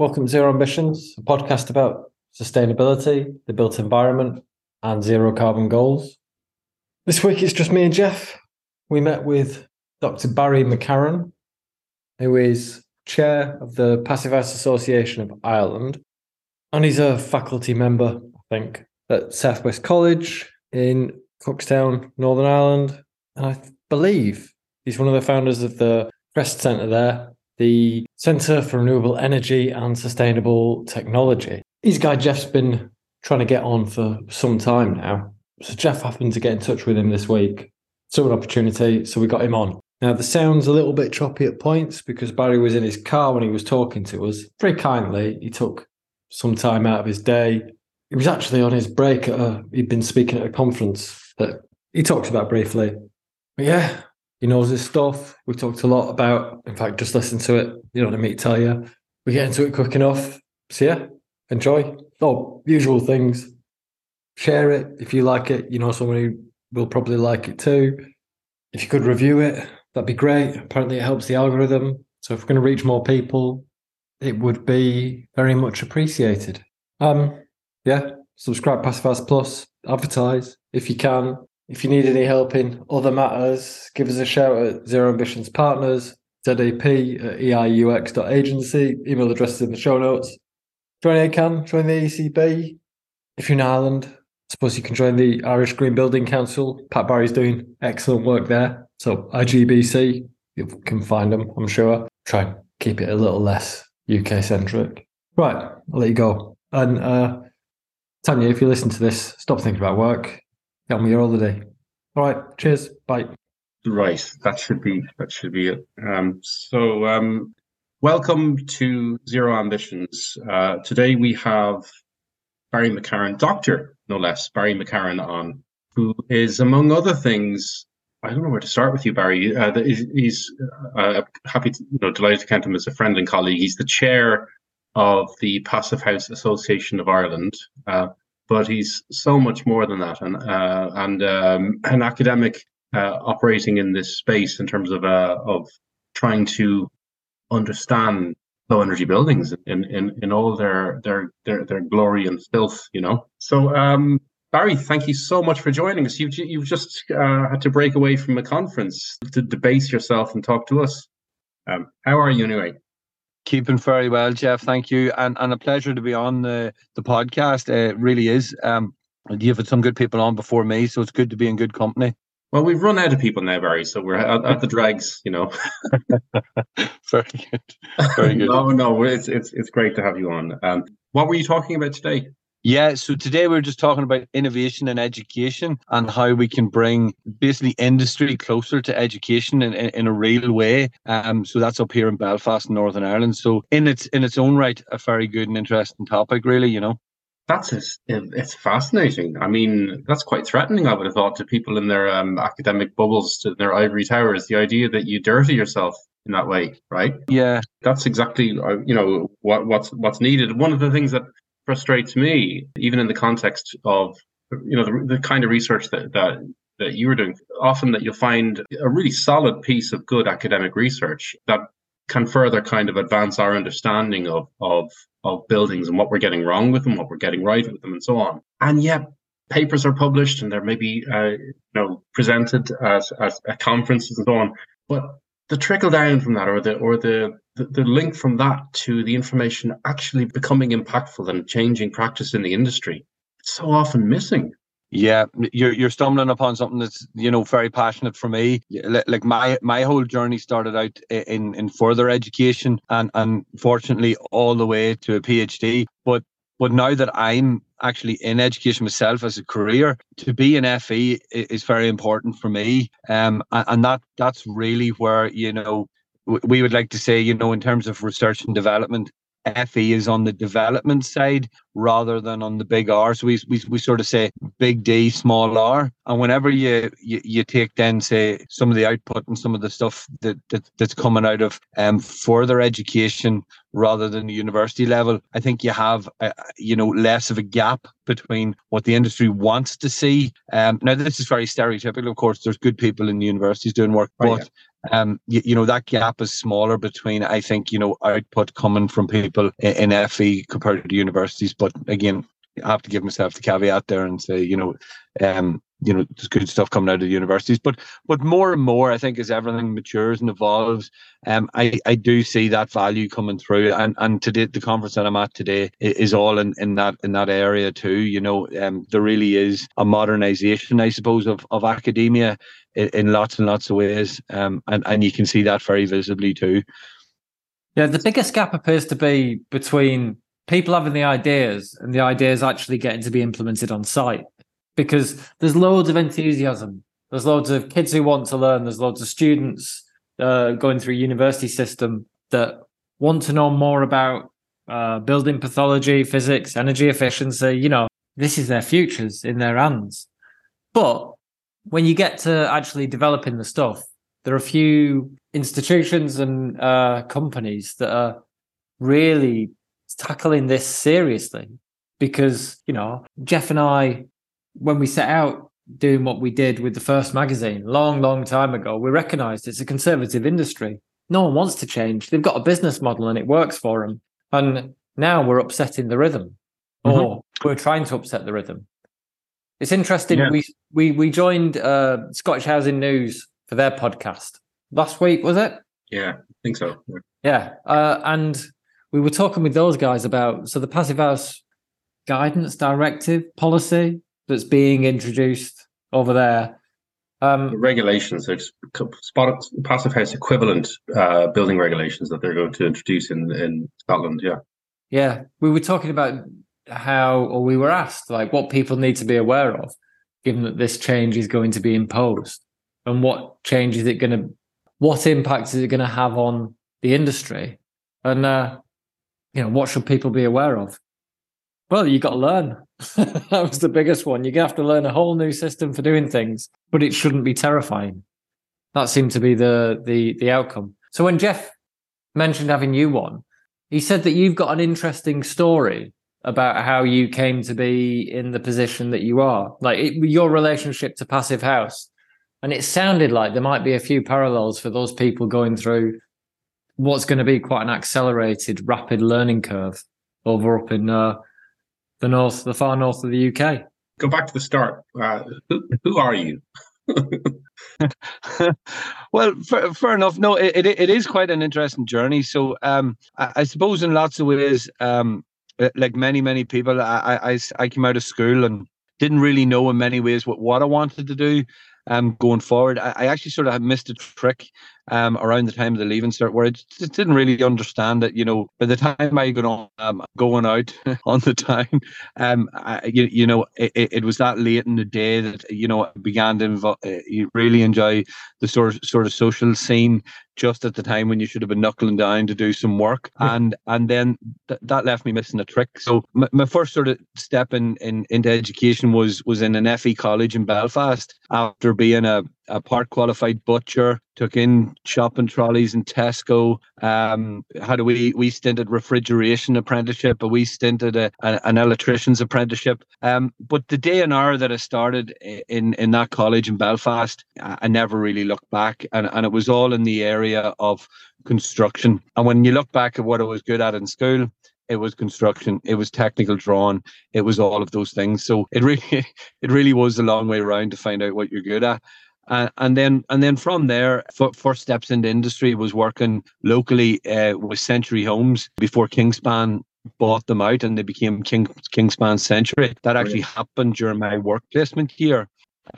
Welcome to Zero Ambitions, a podcast about sustainability, the built environment, and zero carbon goals. This week it's just me and Jeff. We met with Dr. Barry McCarron, who is chair of the Passive House Association of Ireland, and he's a faculty member, I think, at Southwest College in Cookstown, Northern Ireland. And I believe he's one of the founders of the Crest Centre there, the Centre for Renewable Energy and Sustainable Technology. He's guy Jeff's been trying to get on for some time now. So Jeff happened to get in touch with him this week. Saw an opportunity, so we got him on. Now the sound's a little bit choppy at points because Barry was in his car when he was talking to us. Very kindly, he took some time out of his day. He was actually on his break a, he'd been speaking at a conference that he talks about briefly. But yeah, he knows his stuff. We talked a lot about, in fact, just listen to it. You don't need me to tell you. We get into it quick enough. So yeah, enjoy. Oh, usual things. Share it if you like it. You know who will probably like it too. If you could review it, that'd be great. Apparently, it helps the algorithm. So if we're going to reach more people, it would be very much appreciated. Um, yeah, subscribe Passive Plus, advertise if you can. If you need any help in other matters, give us a shout at Zero Ambitions Partners, ZAP at eiux.agency. Email addresses in the show notes. Join ACAN, join the ECB. If you're in Ireland, I suppose you can join the Irish Green Building Council. Pat Barry's doing excellent work there. So IGBC, you can find them, I'm sure. Try and keep it a little less UK centric. Right, I'll let you go. And uh, Tanya, if you listen to this, stop thinking about work. Get on with your holiday. All right, cheers. Bye. Right, that should be that should be it. Um, so, um, welcome to Zero Ambitions. Uh, today we have Barry McCarron, Doctor, no less, Barry McCarron on, who is among other things I don't know where to start with you, Barry. Uh, he's uh, happy, to, you know, delighted to count him as a friend and colleague. He's the chair of the Passive House Association of Ireland, uh, but he's so much more than that, and uh, and um, an academic uh, operating in this space in terms of uh, of trying to understand low energy buildings in, in in all their their their their glory and filth, you know. So um, Barry, thank you so much for joining us. You've, you've just uh, had to break away from a conference to debase yourself and talk to us. Um, how are you anyway? Keeping very well, Jeff. Thank you, and and a pleasure to be on the the podcast. It really is. Um, you've had some good people on before me, so it's good to be in good company. Well, we've run out of people now, Barry, so we're at, at the dregs, you know. very good. Very good. no, no, it's it's it's great to have you on. Um, what were you talking about today? Yeah, so today we're just talking about innovation and education and how we can bring basically industry closer to education in, in, in, a real way. Um, so that's up here in Belfast, Northern Ireland. So in its in its own right, a very good and interesting topic, really. You know. That's it's, it's fascinating. I mean, that's quite threatening. I would have thought to people in their um, academic bubbles, to their ivory towers, the idea that you dirty yourself in that way, right? Yeah, that's exactly uh, you know what what's what's needed. One of the things that frustrates me, even in the context of you know the, the kind of research that that that you were doing. Often that you'll find a really solid piece of good academic research that can further kind of advance our understanding of of of buildings and what we're getting wrong with them, what we're getting right with them, and so on. And yet, papers are published and they're maybe uh, you know presented as, as at conferences and so on. But the trickle down from that, or the or the, the, the link from that to the information actually becoming impactful and changing practice in the industry, it's so often missing. Yeah, you're you're stumbling upon something that's you know very passionate for me. Like my my whole journey started out in in further education, and and fortunately all the way to a PhD. But but now that I'm actually in education myself as a career, to be an FE is very important for me. Um, and that that's really where you know we would like to say, you know, in terms of research and development, FE is on the development side rather than on the big R. So we, we, we sort of say big D, small R. And whenever you, you, you take then say some of the output and some of the stuff that, that that's coming out of um, further education rather than the university level, I think you have uh, you know less of a gap between what the industry wants to see. Um, now this is very stereotypical, of course. There's good people in the universities doing work, oh, but um, you, you, know that gap is smaller between I think you know output coming from people in, in FE compared to universities. But again, I have to give myself the caveat there and say you know um, you know there's good stuff coming out of the universities. But but more and more i think as everything matures and evolves um i i do see that value coming through. And and today the conference that i'm at today is all in in that in that area too you know um there really is a modernization i suppose of of academia in, in lots and lots of ways. Um and and you can see that very visibly too. Yeah the biggest gap appears to be between people having the ideas and the ideas actually getting to be implemented on site because there's loads of enthusiasm. There's loads of kids who want to learn. There's loads of students uh, going through university system that want to know more about uh, building pathology, physics, energy efficiency. You know, this is their futures in their hands. But when you get to actually developing the stuff, there are a few institutions and uh, companies that are really tackling this seriously because you know Jeff and I when we set out doing what we did with the first magazine long, long time ago, we recognized it's a conservative industry. No one wants to change. They've got a business model and it works for them. And now we're upsetting the rhythm, mm-hmm. or we're trying to upset the rhythm. It's interesting. Yeah. We we we joined uh, Scottish Housing News for their podcast last week, was it? Yeah, I think so. Yeah, uh, and we were talking with those guys about so the passive house guidance directive policy that's being introduced over there. Um, the regulations, passive house equivalent uh, building regulations that they're going to introduce in in Scotland. Yeah, yeah. We were talking about how, or we were asked like what people need to be aware of, given that this change is going to be imposed, and what change is it going to, what impact is it going to have on the industry, and uh, you know what should people be aware of? Well, you've got to learn. that was the biggest one. You're have to learn a whole new system for doing things, but it shouldn't be terrifying. That seemed to be the the the outcome. So when Jeff mentioned having you on, he said that you've got an interesting story about how you came to be in the position that you are, like it, your relationship to Passive House. And it sounded like there might be a few parallels for those people going through what's going to be quite an accelerated, rapid learning curve over up in uh, the north, the far north of the UK. Go back to the start. Uh, who, who are you? well, fair, fair, enough. No, it, it is quite an interesting journey. So, um, I, I, suppose in lots of ways, um, like many many people, I, I I came out of school and didn't really know in many ways what what I wanted to do um, going forward. I, I, actually sort of missed a trick um, around the time of the leaving cert where I just didn't really understand it. You know, by the time I got on um, going out on the time, um, I, you, you know, it, it was that late in the day that you know I began to invo- uh, really enjoy the sort of, sort of social scene just at the time when you should have been knuckling down to do some work. And and then th- that left me missing a trick. So my, my first sort of step in, in into education was was in an FE college in Belfast after being a a part qualified butcher, took in shopping trolleys in Tesco. Um, had a wee, wee stint at refrigeration apprenticeship, a wee stint at a, a, an electrician's apprenticeship. Um, but the day and hour that I started in, in that college in Belfast, I, never really looked back. And, and it was all in the area of construction. And when you look back at what I was good at in school, it was construction, it was technical drawing, it was all of those things. So it really, it really was a long way around to find out what you're good at. Uh, and then and then from there, first steps into industry was working locally uh, with Century Homes before Kingspan bought them out and they became King, Kingspan Century. That actually happened during my work placement year.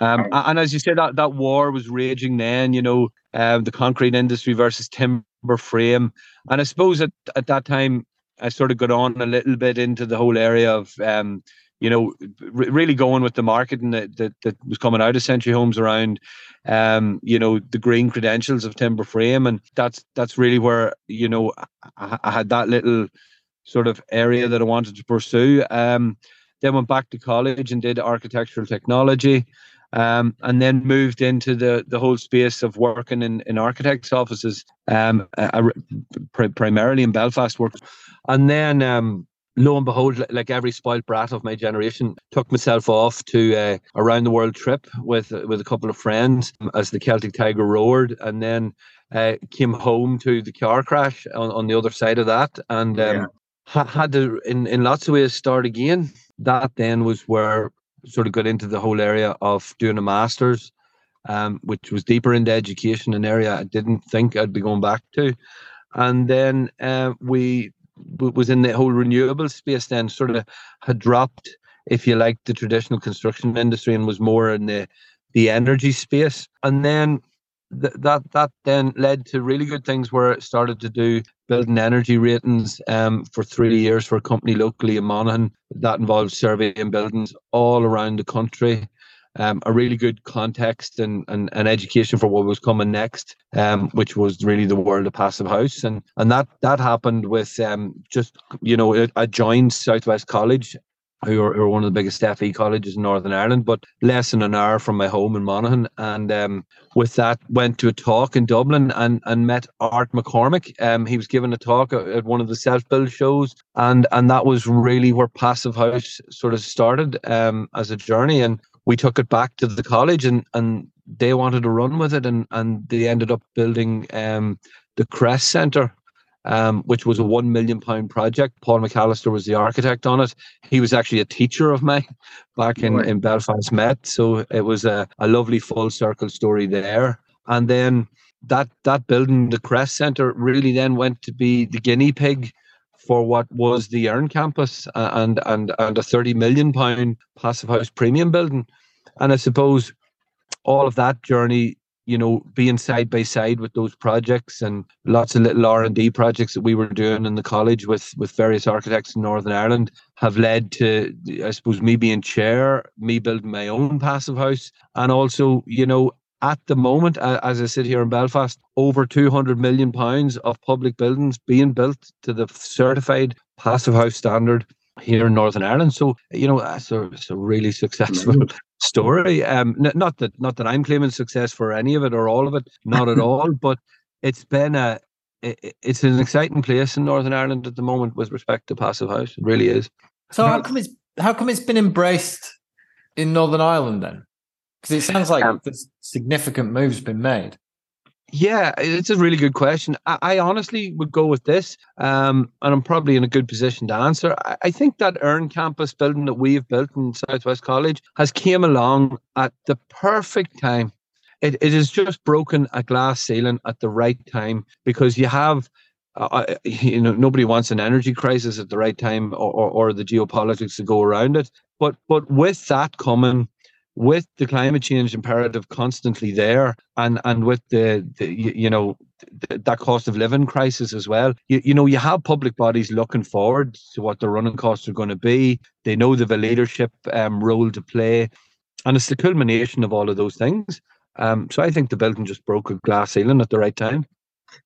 Um, and as you said, that, that war was raging then, you know, uh, the concrete industry versus timber frame. And I suppose at, at that time, I sort of got on a little bit into the whole area of um, you know, really going with the marketing that, that, that was coming out of Century Homes around, um, you know, the green credentials of timber frame, and that's that's really where you know I, I had that little sort of area that I wanted to pursue. Um, then went back to college and did architectural technology. Um, and then moved into the the whole space of working in, in architects' offices, um, I, I, primarily in Belfast work, and then um, lo and behold, like every spoiled brat of my generation, took myself off to a uh, around the world trip with with a couple of friends as the Celtic Tiger roared, and then uh, came home to the car crash on, on the other side of that, and um, yeah. ha- had to, in in lots of ways, start again. That then was where sort of got into the whole area of doing a master's, um, which was deeper into education, an area I didn't think I'd be going back to, and then uh, we was in the whole renewable space. Then sort of had dropped, if you like, the traditional construction industry and was more in the the energy space, and then th- that that then led to really good things where it started to do building energy ratings um, for three years for a company locally in Monaghan. That involved surveying buildings all around the country. Um, a really good context and, and, and education for what was coming next, um, which was really the world of passive house, and and that that happened with um, just you know I joined Southwest College who are, who are, one of the biggest FE colleges in Northern Ireland, but less than an hour from my home in Monaghan. And um, with that, went to a talk in Dublin and, and met Art McCormack. Um, he was giving a talk at one of the self build shows, and and that was really where Passive House sort of started um, as a journey. And we took it back to the college, and and they wanted to run with it, and and they ended up building um, the Crest Centre um, which was a one million pound project. Paul McAllister was the architect on it. He was actually a teacher of mine back in, in Belfast Met. So it was a, a lovely full circle story there. And then that that building, the Crest Centre, really then went to be the guinea pig for what was the Erne campus uh, and and and a 30 million pound passive house premium building. And I suppose all of that journey you know being side by side with those projects and lots of little r&d projects that we were doing in the college with with various architects in northern ireland have led to i suppose me being chair me building my own passive house and also you know at the moment as i sit here in belfast over 200 million pounds of public buildings being built to the certified passive house standard here in Northern Ireland. So you know, that's a, it's a really successful story. Um, n- not that not that I'm claiming success for any of it or all of it, not at all. But it's been a it, it's an exciting place in Northern Ireland at the moment with respect to passive house. It really is. So how come it's how come it's been embraced in Northern Ireland then? Because it sounds like um, significant moves been made. Yeah, it's a really good question. I, I honestly would go with this, um, and I'm probably in a good position to answer. I, I, think that Erne campus building that we've built in Southwest College has came along at the perfect time. It, it has just broken a glass ceiling at the right time because you have uh, uh you know nobody wants an energy crisis at the right time or, or, or, the geopolitics to go around it but but with that coming with the climate change imperative constantly there and and with the, the you know that cost of living crisis as well you, you know you have public bodies looking forward to what the running costs are going to be. They know they've a leadership um, role to play and it's the culmination of all of those things. Um, so i think the building just broke a glass ceiling at the right time.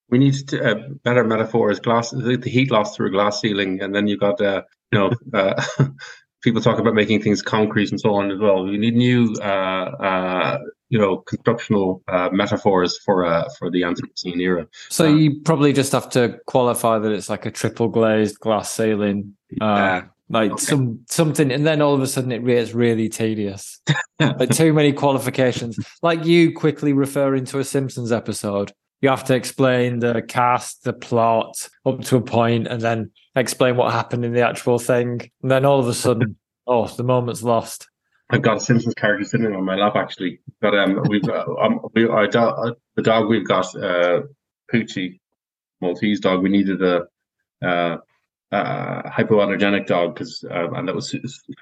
We need to, uh, better metaphors glass the, the heat loss through a glass ceiling and then you got uh, you know uh, people talk about making things concrete and so on as well. We need new, uh, uh, you know, constructional uh, metaphors for uh, for the Anthropocene era. So um, you probably just have to qualify that it's like a triple glazed glass ceiling. Uh, like okay. some something, and then all of a sudden it gets really tedious. like too many qualifications. Like you quickly referring to a Simpsons episode you have to explain the cast, the plot up to a point, and then explain what happened in the actual thing. And then all of a sudden, oh, the moment's lost. I've got a Simpsons character sitting on my lap actually. But um, we've uh, um, we our uh, the dog we've got uh, Poochie, Maltese dog. We needed a uh, uh, hypoallergenic dog because uh, and that was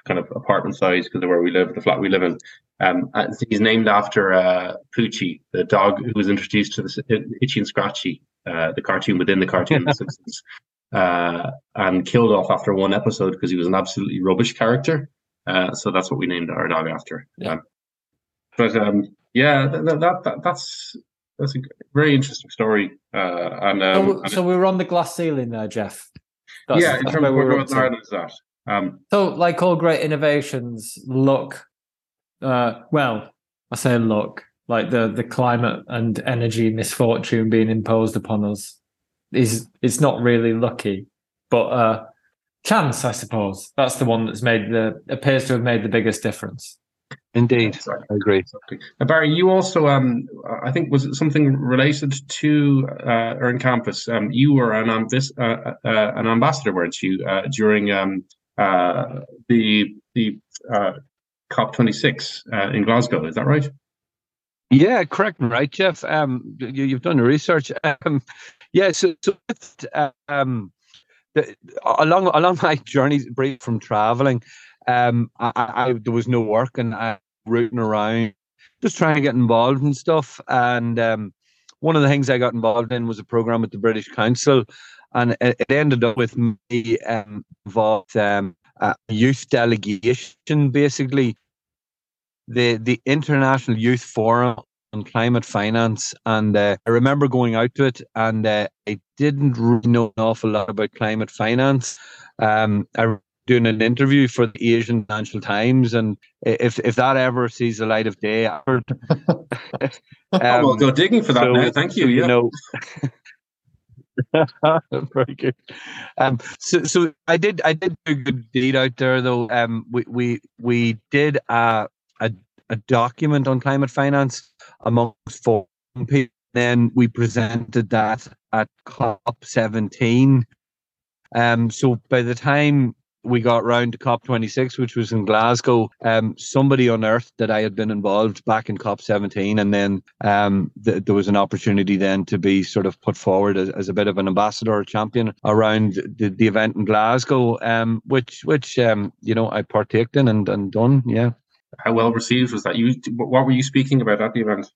kind of apartment size because of where we live, the flat we live in. Um, he's named after uh, Poochie, the dog who was introduced to the Itchy and Scratchy, uh, the cartoon within the cartoon, uh, and killed off after one episode because he was an absolutely rubbish character. Uh, so that's what we named our dog after. Yeah. Um, but um, yeah, that, that, that, that's that's a very interesting story. Uh, and, um, so, so we were on the glass ceiling there, Jeff. That's, yeah, in terms of where Northern Ireland is that. Um, so, like all great innovations, look, uh, well, I say look, like the the climate and energy misfortune being imposed upon us is it's not really lucky, but uh, chance, I suppose. That's the one that's made the appears to have made the biggest difference. Indeed, exactly. I agree. Now, Barry, you also, um, I think, was it something related to uh, Erne Campus? Um, you were an, um, this, uh, uh, uh, an ambassador, weren't you, uh, during um, uh, the the uh, COP26 uh, in Glasgow? Is that right? Yeah, correct, right, Jeff. Um, you, have done the research. Um, yeah, so, so um, the, along along my journey break from traveling, um, I, I, there was no work and I rooting around, just trying to get involved in stuff. And um, one of the things I got involved in was a program with the British Council, and it, it ended up with me um, involved um, a youth delegation, basically the the International Youth Forum on climate finance, and uh, I remember going out to it, and uh, I didn't really know an awful lot about climate finance. Um, I doing an interview for the Asian Financial Times, and if if that ever sees the light of day, I heard, um, we'll go digging for that so, now. Thank you. Yeah. You know, very good. Um, so so I did I did do a good deed out there though. Um, we we we did a a, a document on climate finance amongst four people. Then we presented that at COP seventeen. Um, so by the time we got round to COP26, which was in Glasgow, um, somebody unearthed that I had been involved back in COP17, and then um, th- there was an opportunity then to be sort of put forward as, as a bit of an ambassador or champion around the, the event in Glasgow, um, which which um, you know I partaked in and, and done. Yeah. How well received was that? You what were you speaking about at the event?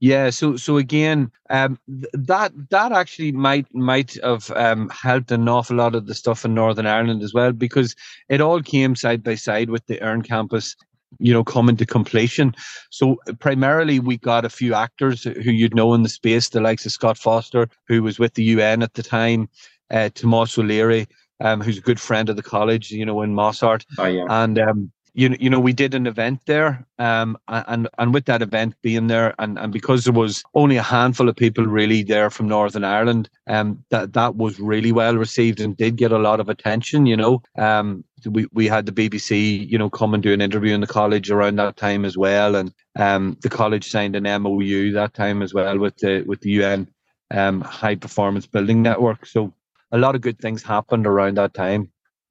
Yeah, so so again, um, th- that that actually might might have um, helped an awful lot of the stuff in Northern Ireland as well because it all came side by side with the Erne campus, you know, coming to completion. So primarily, we got a few actors who you'd know in the space, the likes of Scott Foster, who was with the UN at the time, uh, Tomas O'Leary, um, who's a good friend of the college, you know, in MosArt, oh, yeah. and um, you you know we did an event there um and and with that event being there and and because there was only a handful of people really there from northern ireland um that that was really well received and did get a lot of attention you know um we, we had the BBC, you know, come and do an interview in the college around that time as well, and um, the college signed an MOU that time as well with the with the UN um, High Performance Building Network. So a lot of good things happened around that time.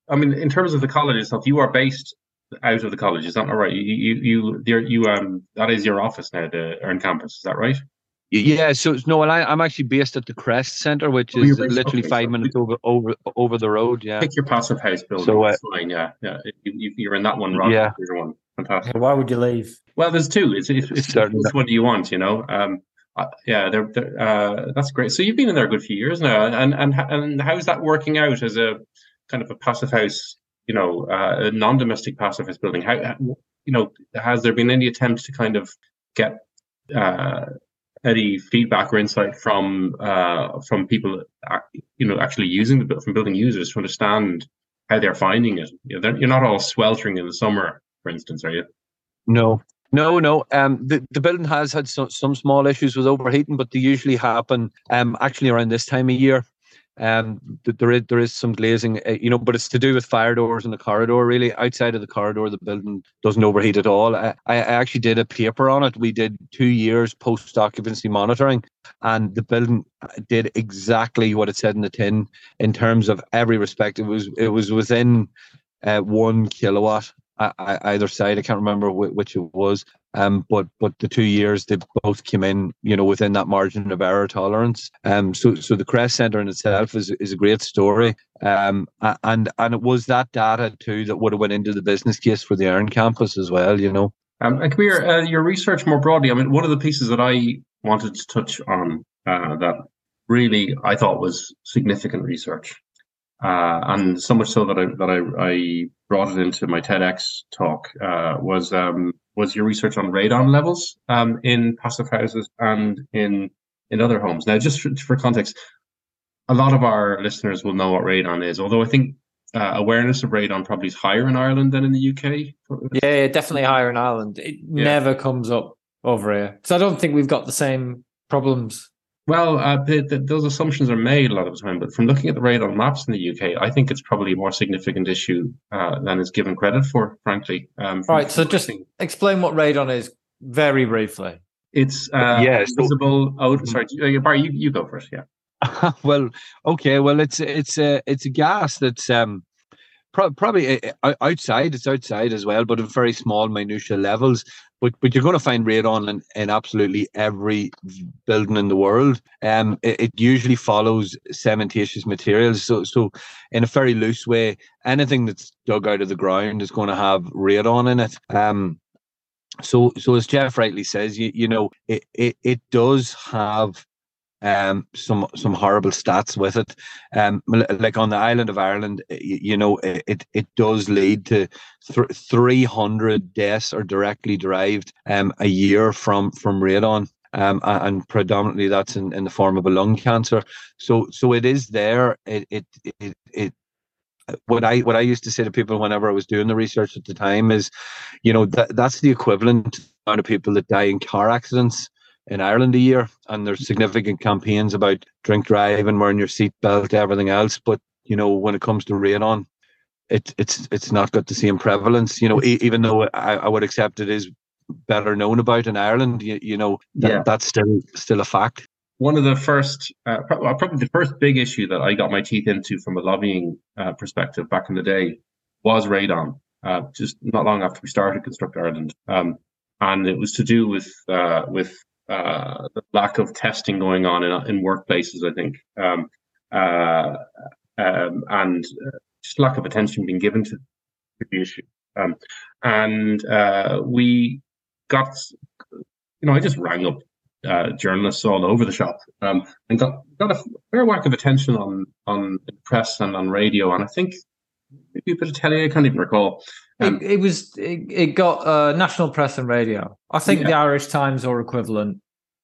I mean, in terms of the college itself, you are based out of the college. Is that not right? You you you you um that is your office now, the Erne campus. Is that right? Yeah, so no, and I, I'm actually based at the Crest Centre, which oh, is literally okay, five so minutes over over over the road. Yeah, pick your passive house building. So, uh, fine. Yeah, yeah, you, are in that one. Right? Yeah, one. Fantastic. Why would you leave? Well, there's two. It's it's, it's, it's which one do you want? You know, um, uh, yeah, they're, they're, uh, that's great. So you've been in there a good few years now, and and and how's that working out as a kind of a passive house you know, uh, non-domestic pacifist building? How, you know, has there been any attempts to kind of get uh, any feedback or insight from uh, from people, you know, actually using the from building users to understand how they're finding it? You know, you're not all sweltering in the summer, for instance, are you? No, no, no. Um, the, the building has had some, some small issues with overheating, but they usually happen um, actually around this time of year. Um, there is there is some glazing, uh, you know, but it's to do with fire doors in the corridor. Really, outside of the corridor, the building doesn't overheat at all. I, I actually did a paper on it. We did two years post occupancy monitoring, and the building did exactly what it said in the tin in terms of every respect. It was it was within uh, one kilowatt either side. I can't remember which it was. Um, but but the two years they both came in, you know, within that margin of error tolerance. Um, so so the Crest Centre in itself is is a great story. Um, and and it was that data too that would have went into the business case for the Erne campus as well. You know. Um, and Kabir, uh, your research more broadly. I mean, one of the pieces that I wanted to touch on uh, that really I thought was significant research uh, and so much so that I that I, I brought it into my TEDx talk uh, was um, was your research on radon levels um, in passive houses and in in other homes. Now, just for, for, context, a lot of our listeners will know what radon is, although I think uh, awareness of radon probably is higher in Ireland than in the UK. Yeah, definitely higher in Ireland. It yeah. never comes up over here, so I don't think we've got the same problems Well, uh, the, the, those assumptions are made a lot of the time, but from looking at the radon maps in the UK, I think it's probably a more significant issue uh, than is given credit for, frankly. Um, right. So just explain what radon is very briefly. It's uh, yeah, so, visible. Oh, sorry, Barry, you, you go first. Yeah. well, okay. Well, it's it's a it's a gas that's um pro- probably uh, outside. It's outside as well, but at very small minutia levels. But but you're going to find radon in, in absolutely every building in the world. Um, it, it usually follows cementitious materials. So so in a very loose way, anything that's dug out of the ground is going to have radon in it. Um, so so as Jeff rightly says, you you know it it, it does have um, some some horrible stats with it. Um, like on the island of Ireland, you, you know, it it does lead to th- 300 deaths are directly derived um, a year from from radon. Um, and predominantly that's in, in the form of a lung cancer. So so it is there. It it it, it what I what I used to say to people whenever I was doing the research at the time is, you know, that that's the equivalent amount of people that die in car accidents in Ireland a year, and there's significant campaigns about drink driving, wearing your seatbelt, everything else. But you know, when it comes to radon, it, it's it's not got the same prevalence. You know, e- even though I, I would accept it is better known about in Ireland, you, you know, that, yeah. that's still still a fact. One of the first, uh, probably the first big issue that I got my teeth into from a lobbying uh, perspective back in the day was radon. Uh, just not long after we started Construct Ireland, um, and it was to do with uh, with uh, the lack of testing going on in, in workplaces, I think, um, uh, um, and just lack of attention being given to, the issue. Um, and uh, we got, you know, I just rang up uh, journalists all over the shop um, and got got a fair whack of attention on on press and on radio, and I think maybe a bit of telly. I can't even recall. Um, it, it, was it, it got uh, national press and radio. I think yeah. the Irish Times or equivalent,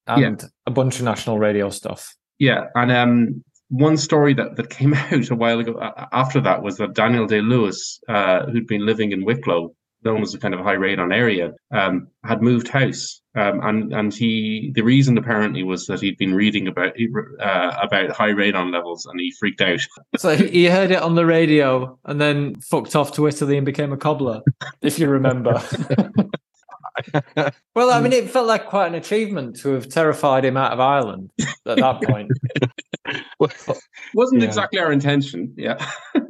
and yeah. a bunch of national radio stuff. Yeah, and um, one story that, that came out a while ago after that was that Daniel Day Lewis, uh, who'd been living in Wicklow, known as a kind of high radon area, um, had moved house, um, and and he the reason apparently was that he'd been reading about uh, about high radon levels, and he freaked out. So he heard it on the radio, and then fucked off to Italy and became a cobbler, if you remember. well, I mean, it felt like quite an achievement to have terrified him out of Ireland at that point. well, wasn't yeah. exactly our intention. Yeah.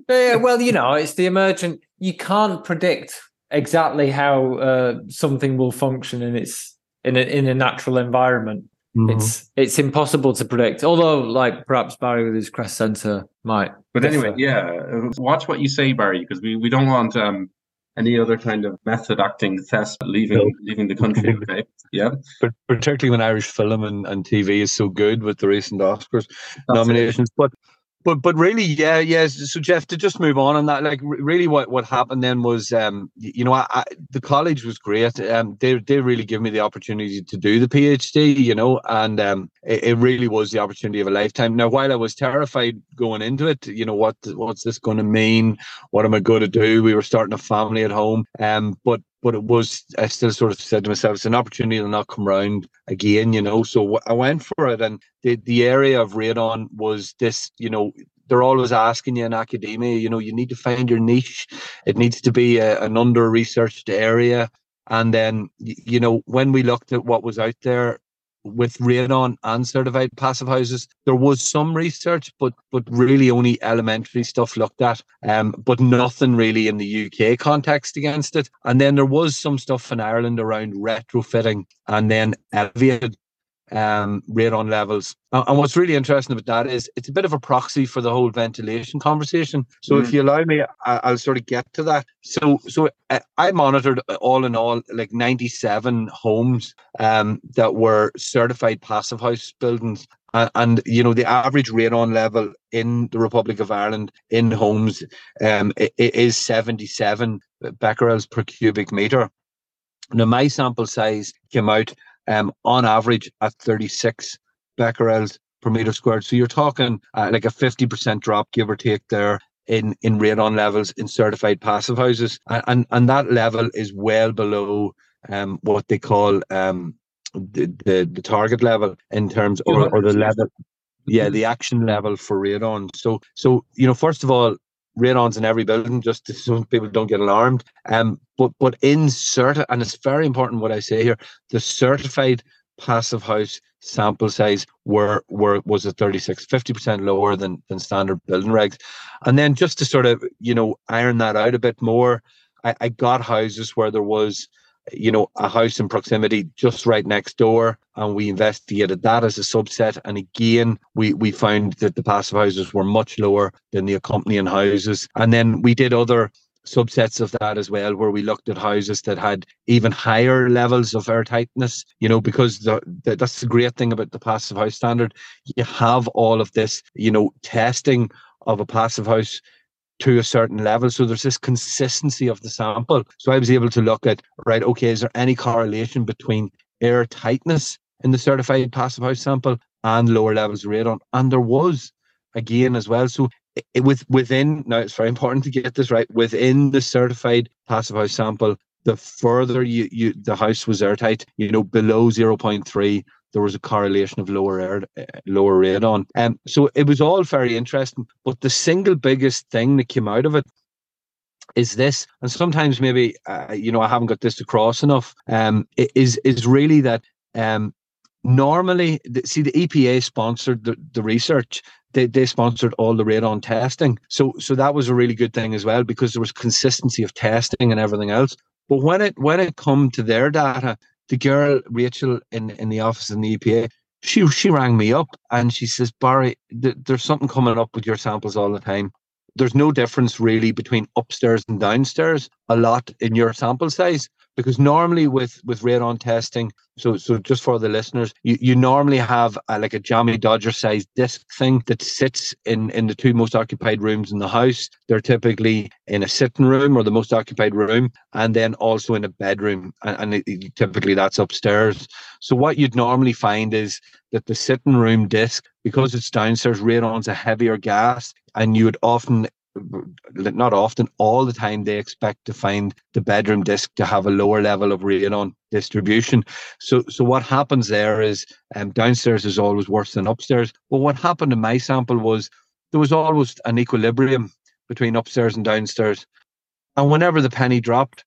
yeah. Well, you know, it's the emergent. You can't predict exactly how uh, something will function in its in a, in a natural environment. Mm-hmm. It's it's impossible to predict. Although, like perhaps Barry with his Crest Center might. But differ. anyway, yeah, watch what you say, Barry, because we, we don't want um, any other kind of method acting theft leaving no. leaving the country. Okay, yeah. But particularly when Irish film and, and TV is so good with the recent Oscars That's nominations. It. But but but really, yeah, yeah. So Jeff, to just move on on that, like really, what what happened then was, um, you know, I, I, the college was great. Um, they they really gave me the opportunity to do the PhD, you know, and um, it, it really was the opportunity of a lifetime. Now, while I was terrified going into it, you know, what what's this going to mean? What am I going to do? We were starting a family at home, um, but but it was I still sort of said to myself, it's an opportunity to not come round again, you know. So I went for it, and the the area of radon was this, you know. They're always asking you in academia, you know, you need to find your niche. It needs to be a, an under researched area. And then, you know, when we looked at what was out there, with radon and certified passive houses. There was some research, but but really only elementary stuff looked at, um, but nothing really in the UK context against it. And then there was some stuff in Ireland around retrofitting and then elevated um, radon levels. And what's really interesting about that is it's a bit of a proxy for the whole ventilation conversation. So mm. if you allow me, I, will sort of get to that. So so uh, I monitored uh, all in all like 97 homes um, that were certified passive house buildings. And, and, you know the average radon level in the Republic of Ireland in homes um, is 77 becquerels per cubic meter. Now my sample size came out um, on average at 36 becquerels per meter squared. So you're talking uh, like a 50% drop, give or take, there in in radon levels in certified passive houses, and and, and that level is well below um, what they call um, the, the, the target level in terms or, or the level yeah the action level for radon so so you know first of all radons in every building just so people don't get alarmed. Um but but in certain and it's very important what i say here the certified passive house sample size were were was at 36 50% lower than than standard building regs. And then just to sort of you know iron that out a bit more i, I got houses where there was you know a house in proximity just right next door and we investigated that as a subset and again we we found that the passive houses were much lower than the accompanying houses and then we did other subsets of that as well, where we looked at houses that had even higher levels of air tightness, you know, because the, the, that's the great thing about the passive house standard. You have all of this, you know, testing of a passive house to a certain level. So there's this consistency of the sample. So I was able to look at, right, okay, is there any correlation between air tightness in the certified passive house sample and lower levels of radon? And there was again as well. So it, with within now it's very important to get this right within the certified passive house sample the further you, you the house was airtight you know below 0.3 there was a correlation of lower air uh, lower radon and um, so it was all very interesting but the single biggest thing that came out of it is this and sometimes maybe uh, you know i haven't got this across enough um is is really that um normally see the epa sponsored the, the research they, they sponsored all the radon testing. So so that was a really good thing as well because there was consistency of testing and everything else. But when it when it come to their data, the girl Rachel in in the office in the EPA, she she rang me up and she says, Barry, th- there's something coming up with your samples all the time. There's no difference really between upstairs and downstairs a lot in your sample size because normally with with radon testing so so just for the listeners you, you normally have a, like a jammy dodger sized disc thing that sits in in the two most occupied rooms in the house. They're typically in a sitting room or the most occupied room and then also in a bedroom and, and it, typically that's upstairs. So what you'd normally find is that the sitting room disc because it's downstairs radon's a heavier gas and you would often not often, all the time, they expect to find the bedroom disc to have a lower level of radon distribution. So, so what happens there is um, downstairs is always worse than upstairs. But what happened in my sample was there was always an equilibrium between upstairs and downstairs. And whenever the penny dropped,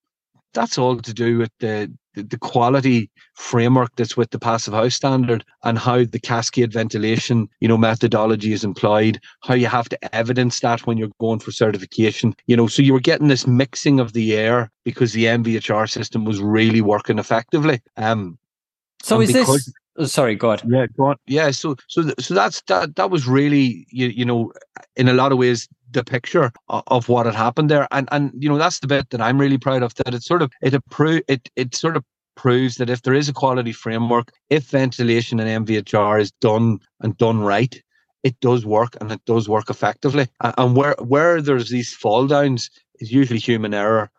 that's all to do with the the quality framework that's with the passive house standard and how the cascade ventilation you know methodology is employed how you have to evidence that when you're going for certification you know. So you were getting this mixing of the air because the mvhr system was really working effectively. Um so is because, this oh, sorry go on yeah go on. Yeah so so so that's that that was really you, you know in a lot of ways the picture of what had happened there. And and you know that's the bit that I'm really proud of. That it sort of it appro- it it sort of proves that if there is a quality framework, if ventilation and MVHR is done and done right, it does work and it does work effectively. And where where there's these fall downs is usually human error,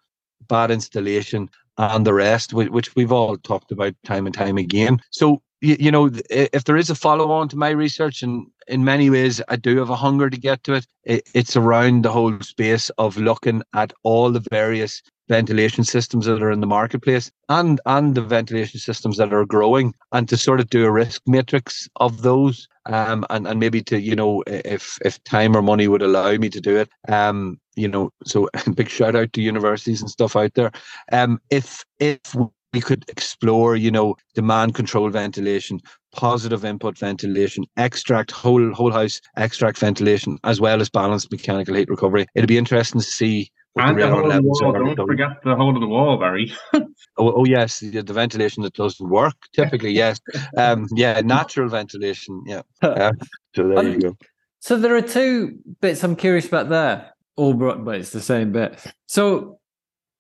bad installation, and the rest, which we've all talked about time and time again. So you, you know, if there is a follow on to my research, and in many ways I do have a hunger to get to it, it, it's around the whole space of looking at all the various ventilation systems that are in the marketplace and and the ventilation systems that are growing and to sort of do a risk matrix of those um and, and maybe to you know if if time or money would allow me to do it um you know so big shout out to universities and stuff out there. Um if if we could explore, you know, demand control ventilation, positive input ventilation, extract whole whole house extract ventilation, as well as balanced mechanical heat recovery. It'd be interesting to see. And the, hole the wall. Don't forget the hole in the wall, Barry. oh, oh, yes, the, the, ventilation that doesn't work. Typically, yes. Um, yeah, natural ventilation. Yeah. Uh, so there you go. So there are two bits I'm curious about there. All brought, but it's the same bit. So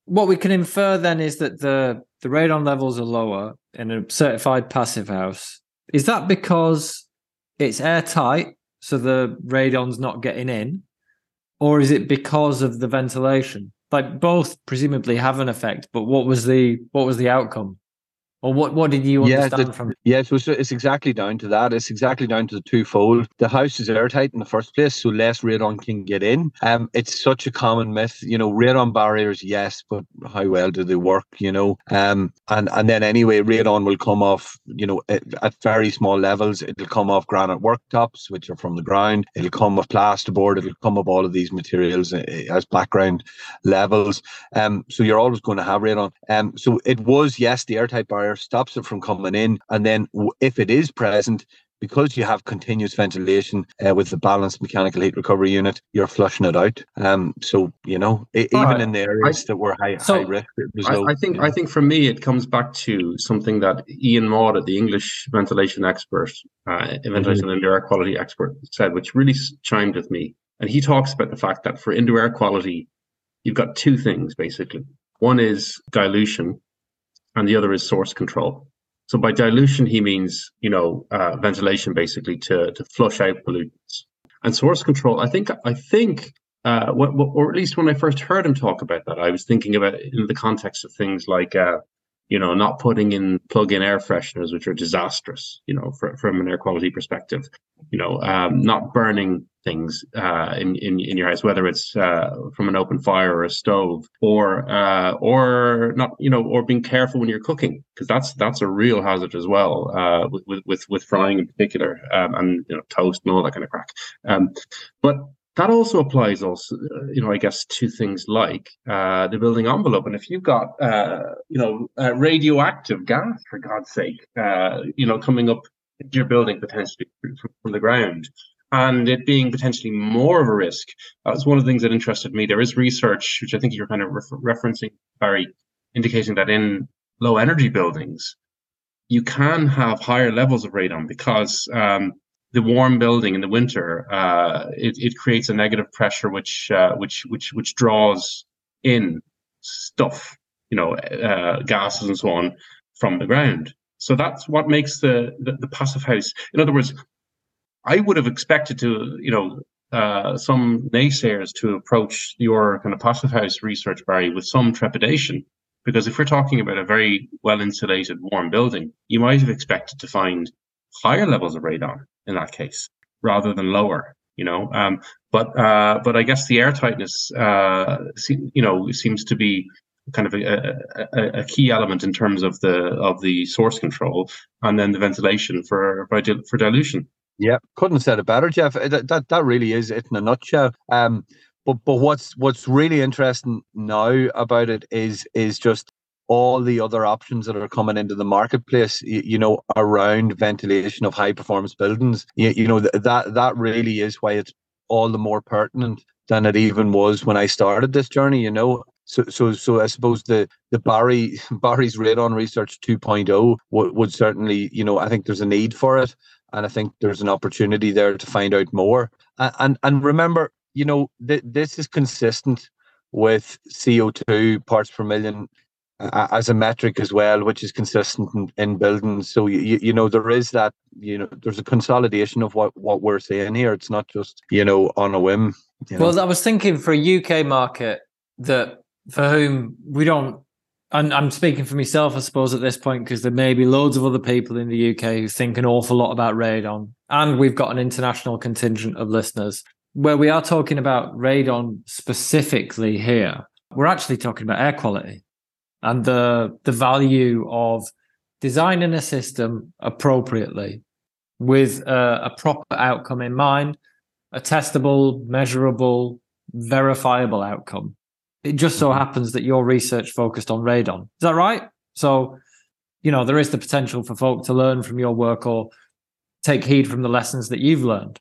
what we can infer then is that the the radon levels are lower in a certified passive house. Is that because it's airtight, so the radon's not getting in, or is it because of the ventilation? Like both presumably have an effect, but what was the what was the outcome? Or what, what did you understand yeah, the, from? Yeah, so it's, it's exactly down to that. It's exactly down to the twofold. The house is airtight in the first place, so less radon can get in. Um, it's such a common myth, you know, radon barriers, yes, but how well do they work? You know, um, and and then anyway, radon will come off, you know, at, at very small levels. It'll come off granite worktops, which are from the ground. It'll come off plasterboard. It'll come off all of these materials uh, as background levels. Um, so you're always going to have radon. Um, so it was yes, the airtight barrier stops it from coming in. And then if it is present, because you have continuous ventilation uh, with the balanced mechanical heat recovery unit, you're flushing it out. Um, so you know, it, even right. in the areas I, that were high, so high risk, I, I, think I think for me it comes back to something that Ian Mawditt, the English ventilation expert, uh, ventilation mm-hmm. and air quality expert, said, which really chimed with me. And he talks about the fact that for indoor air quality, you've got two things basically. One is dilution, and the other is source control. So by dilution, he means you know uh, ventilation basically to to flush out pollutants. And source control, I think I think uh, what, or at least when I first heard him talk about that, I was thinking about it in the context of things like uh, you know, not putting in plug-in air fresheners, which are disastrous, you know, for, from an air quality perspective. You know, um, not burning things uh, in, in in your house, whether it's uh, from an open fire or a stove, or uh, or not, you know, or being careful when you're cooking, because that's that's a real hazard as well, uh, with with with frying in particular, um, and you know, toast and all that kind of crack. Um, but that also applies also uh, you know i guess to things like uh, the building envelope. And if you've got uh, you know uh, radioactive gas for god's sake uh, you know coming up your building potentially from, the ground and it being potentially more of a risk that's one of the things that interested me. There is research which i think you're kind of referencing barry indicating that in low energy buildings you can have higher levels of radon because um, the warm building in the winter, uh, it, it creates a negative pressure which uh, which which which draws in stuff, you know, uh, gases and so on from the ground. So that's what makes the, the, the passive house. In other words, I would have expected to, you know, uh, some naysayers to approach your kind of passive house research, Barry, with some trepidation. Because if we're talking about a very well insulated, warm building, you might have expected to find higher levels of radon in that case rather than lower you know? Um, but uh, but i guess the airtightness uh, you know seems to be kind of a, a, a, key element in terms of the of the source control and then the ventilation for for dilution. Yeah couldn't have said it better jeff. That, that that really is it in a nutshell. Um but but what's what's really interesting now about it is is just all the other options that are coming into the marketplace, you, you know, around ventilation of high performance buildings, you, you know, th- that that really is why it's all the more pertinent than it even was when I started this journey, you know. So, so, so I suppose the the Barry Barry's radon research 2.0 w- would certainly, you know, I think there's a need for it, and I think there's an opportunity there to find out more. And and, and remember, you know, th- this is consistent with CO2 parts per million as a metric as well, which is consistent in, in buildings. So you, you know there is that you know there's a consolidation of what what we're saying here. It's not just you know on a whim. You know? Well, I was thinking for a UK market that for whom we don't. And I'm speaking for myself, I suppose, at this point, because there may be loads of other people in the UK who think an awful lot about radon, and we've got an international contingent of listeners where we are talking about radon specifically here. We're actually talking about air quality and the the value of designing a system appropriately with a, a proper outcome in mind, a testable, measurable, verifiable outcome. It just so happens that your research focused on radon. Is that right? So, you know, there is the potential for folk to learn from your work or take heed from the lessons that you've learned.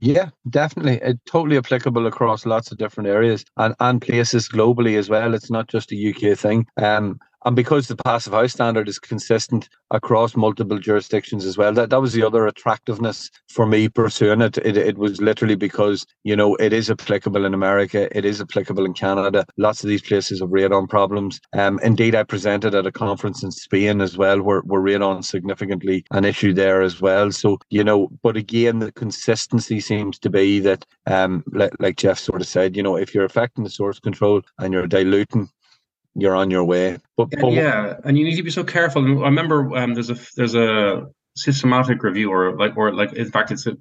Yeah, definitely. It's totally applicable across lots of different areas and, and places globally as well. It's not just a UK thing. Um, and because the passive house standard is consistent across multiple jurisdictions as well, that, that was the other attractiveness for me pursuing it. it. It was literally because, you know, it is applicable in America, it is applicable in Canada. Lots of these places have radon problems. Um, indeed, I presented at a conference in Spain as well, where, where radon significantly an issue there as well. So, you know, but again, the consistency seems to be that, um, like, like Jeff sort of said, you know, if you're affecting the source control and you're diluting you're on your way. But, but yeah, and you need to be so careful. I remember um, there's a there's a systematic review or like or like in fact it's a,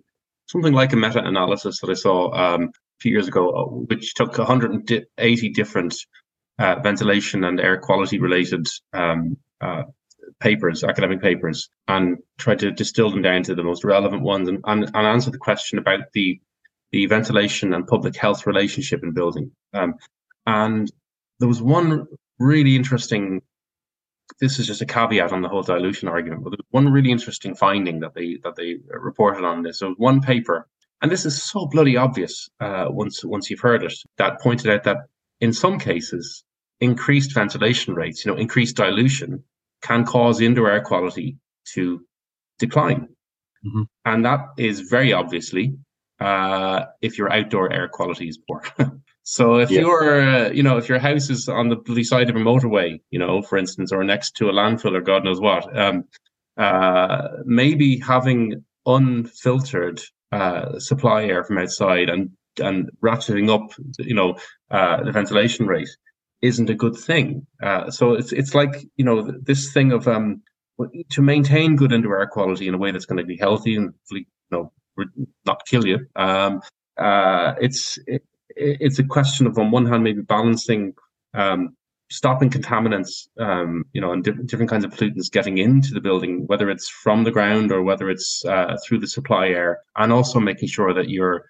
something like a meta analysis that I saw um, a few years ago, uh, which took 180 different uh, ventilation and air quality related um, uh, papers, academic papers, and tried to distill them down to the most relevant ones and, and, and answer the question about the the ventilation and public health relationship in building. Um, and there was one really interesting. This is just a caveat on the whole dilution argument, but one really interesting finding that they that they reported on this. So one paper, and this is so bloody obvious uh, once once you've heard it, that pointed out that in some cases, increased ventilation rates, you know, increased dilution, can cause indoor air quality to decline, mm-hmm. and that is very obviously uh, if your outdoor air quality is poor. so if yes. you're, uh, you know, if your house is on the bloody side of a motorway, you know, for instance, or next to a landfill or God knows what, um, uh, maybe having unfiltered uh, supply air from outside and and ratcheting up, you know, uh, the ventilation rate isn't a good thing. Uh, so it's it's like you know this thing of um, to maintain good indoor air quality in a way that's going to be healthy and you know not kill you. Um, uh, it's it, it's a question of on one hand maybe balancing um, stopping contaminants, um, you know, and different, different kinds of pollutants getting into the building, whether it's from the ground or whether it's uh, through the supply air, and also making sure that you're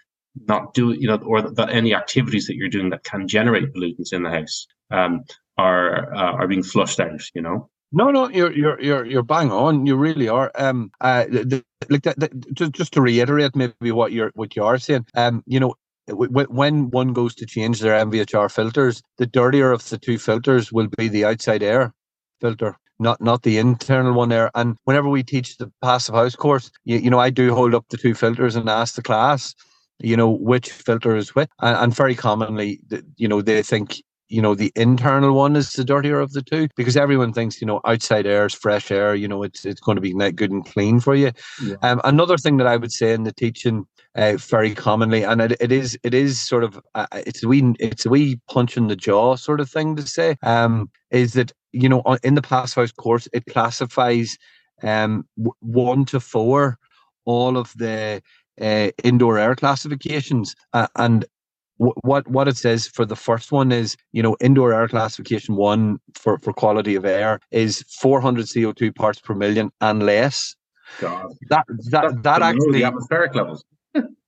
not doing, you know, or that any activities that you're doing that can generate pollutants in the house um, are uh, are being flushed out, you know. No, no, you're you're you're you're bang on. You really are. Um, uh, the, like that, that, just just to reiterate, maybe what you're what you are saying. Um, you know, when one goes to change their MVHR filters, the dirtier of the two filters will be the outside air filter, not not the internal one there. And whenever we teach the passive house course, you, you know, I do hold up the two filters and ask the class, you know, which filter is which. And, and very commonly, you know, they think you know the internal one is the dirtier of the two because everyone thinks you know outside air is fresh air you know it's it's going to be good and clean for you yeah. um, another thing that i would say in the teaching uh, very commonly and it, it is it is sort of uh, it's a wee it's a wee punch in the jaw sort of thing to say um is that you know in the pass house course it classifies um one to four all of the uh, indoor air classifications uh, and what what it says for the first one is you know indoor air classification one for for quality of air is 400 co2 parts per million and less God. that that that, that actually atmospheric levels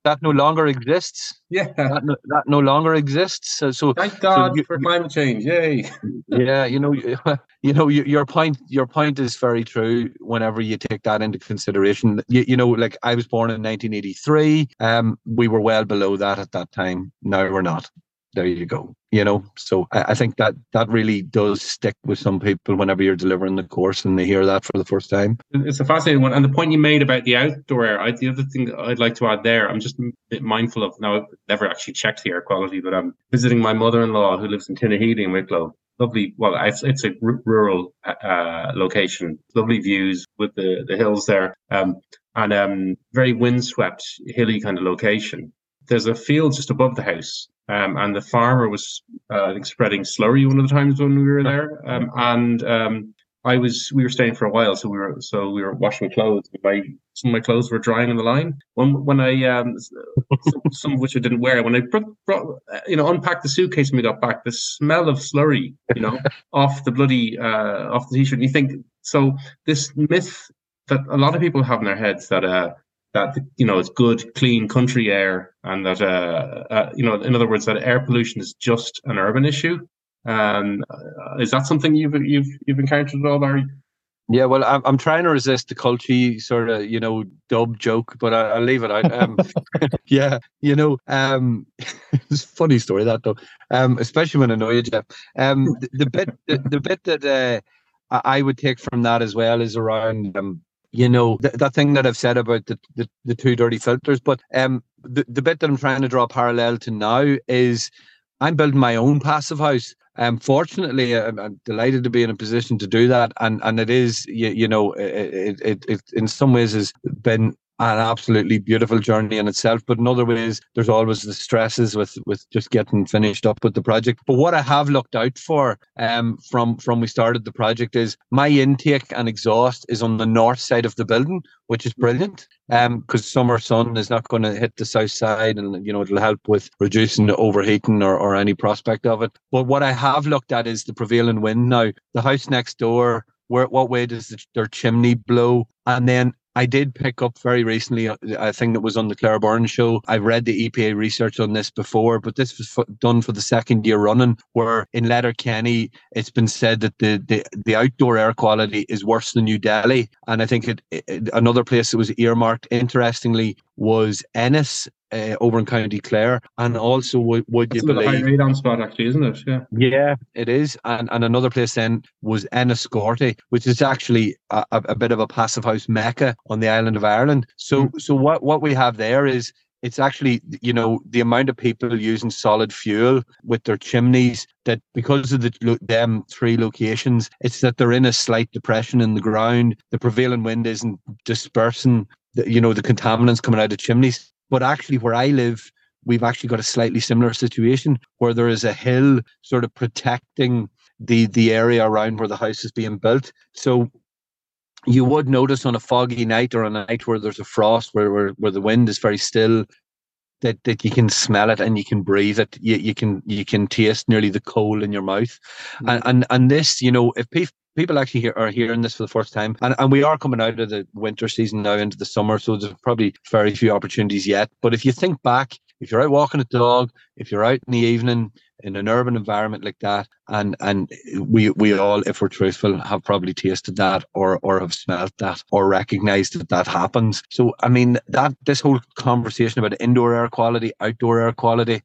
that no longer exists. Yeah, that no, that no longer exists. So, so thank God so you, for climate change. Yay! Yeah, you know, you know, your point, your point is very true. Whenever you take that into consideration, you, you know, like I was born in 1983. Um, we were well below that at that time. Now we're not there you go you know? So I, I, think that that really does stick with some people whenever you're delivering the course and they hear that for the first time. It's a fascinating one. And the point you made about the outdoor air I, the other thing i'd like to add there i'm just a bit mindful of now i've never actually checked the air quality but i'm visiting my mother-in-law who lives in tinahely in wicklow. Lovely well it's, it's a r- rural uh, location. Lovely views with the the hills there. Um, and um, very windswept hilly kind of location there's a field just above the house um, and the farmer was, uh, I think, spreading slurry one of the times when we were there. Um, and um, I was, we were staying for a while, so we were, so we were washing clothes. My some of my clothes were drying on the line. When when I, um, some, some, of which I didn't wear, when I brought, brought, you know, unpacked the suitcase when we got back, the smell of slurry, you know, off the bloody, uh, off the t-shirt. And you think so? This myth that a lot of people have in their heads that uh, that you know it's good clean country air and that uh, uh, you know in other words that air pollution is just an urban issue um, is that something you've you've you've encountered at all Barry yeah, well, I'm I'm trying to resist the culty sort of you know dub joke, but I, will leave it out. Um, yeah, you know, um, it's a funny story that though, um, especially when I know you, Jeff. Um, the, the bit the, the bit that uh, I would take from that as well is around um, you know th- that thing that I've said about the, the, the two dirty filters. But um, the the bit that I'm trying to draw parallel to now is I'm building my own passive house. Um, fortunately, I'm, I'm, delighted to be in a position to do that, and and it is you, you know it, it, it in some ways has been an absolutely beautiful journey in itself. But in other ways, there's always the stresses with with just getting finished up with the project. But what I have looked out for um, from from we started the project is my intake and exhaust is on the north side of the building, which is brilliant. Um, because summer sun is not going to hit the south side, and you know it'll help with reducing the overheating or, or any prospect of it. But what I have looked at is the prevailing wind now. The house next door where what way does the, their chimney blow and then I did pick up very recently uh, a thing that was on the Claire Byrne show. I've read the EPA research on this before, but this was f- done for the second year running, where in Letterkenny, it's been said that the, the, the outdoor air quality is worse than New Delhi. And I think it, it, another place that was earmarked, interestingly, was Ennis uh, over in County Clare, and also would, would you believe high radon spot actually, isn't it? Yeah, yeah, it is. And and another place then was Enniscorthy, which is actually a, a, bit of a passive house mecca on the island of Ireland. So mm. so what what we have there is it's actually you know the amount of people using solid fuel with their chimneys that because of the them three locations it's that they're in a slight depression in the ground the prevailing wind isn't dispersing the, you know the contaminants coming out of chimneys but actually, where I live, we've actually got a slightly similar situation where there is a hill sort of protecting the the area around where the house is being built. So you would notice on a foggy night or a night where there's a frost, where where, where the wind is very still, that, that you can smell it and you can breathe it. You, you can you can taste nearly the coal in your mouth, mm-hmm. and, and and this, you know, if people people actually hear, are hearing this for the first time, and, and we are coming out of the winter season now into the summer, so there's probably very few opportunities yet. But if you think back, if you're out walking a dog, if you're out in the evening in an urban environment like that, and and we we all, if we're truthful, have probably tasted that or or have smelled that or recognized that that happens. So I mean that this whole conversation about indoor air quality, outdoor air quality,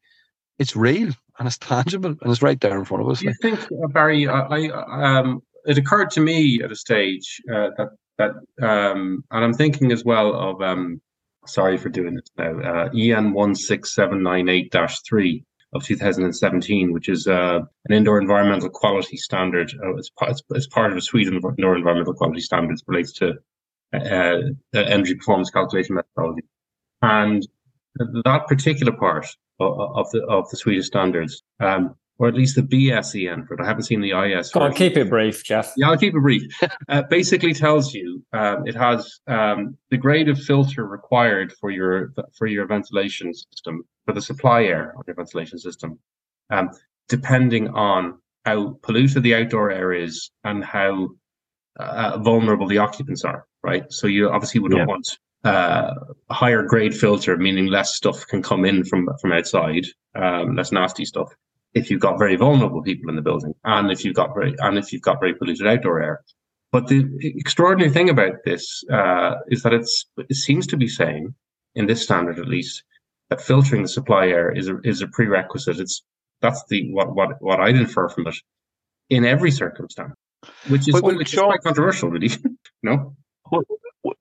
it's real and it's tangible and it's right there in front of us. Do you think, uh, Barry? I, I um it occurred to me at a stage uh, that that um, and I'm thinking as well of um, sorry for doing this now uh, EN one six seven nine eight three of 2017, which is uh, an indoor environmental quality standard. Uh, it's, it's, it's, part of a suite of indoor environmental quality standards relates to uh, energy performance calculation methodology, and that particular part of, of the of the suite of standards um, or at least the BSEN for it. I haven't seen the IS. Go on, keep it brief, Jeff. Yeah, I'll keep it brief. uh, basically, tells you um, it has um, the grade of filter required for your for your ventilation system for the supply air of your ventilation system, um, depending on how polluted the outdoor air is and how uh, vulnerable the occupants are. Right. So you obviously would yeah. want uh, a higher grade filter, meaning less stuff can come in from from outside, um, less nasty stuff if you've got very vulnerable people in the building and if you've got very and if you've got very polluted outdoor air. But the extraordinary thing about this uh, is that it's it seems to be saying, in this standard at least, that filtering the supply air is a is a prerequisite. It's that's the what what what I'd infer from it in every circumstance, which is, but, which is quite controversial, really. no. Well,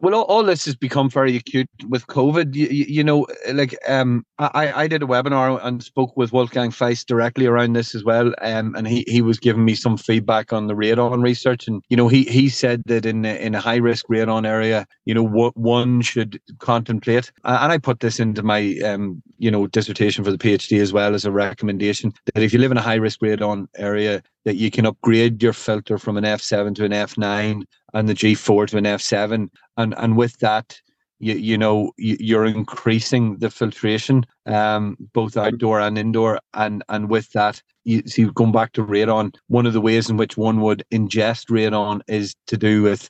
well, all, all, this has become very acute with COVID. You, you, you, know, like um, I, I did a webinar and spoke with Wolfgang Feist directly around this as well, um, and he, he was giving me some feedback on the radon research, and you know, he he said that in in a high risk radon area, you know, what one should contemplate, and I put this into my um, you know, dissertation for the PhD as well as a recommendation that if you live in a high risk radon area, that you can upgrade your filter from an F7 to an F9 and the G4 to an F7. And, and with that, you, you know, you, are increasing the filtration, um, both outdoor and indoor. And, and with that, you see, going back to radon, one of the ways in which one would ingest radon is to do with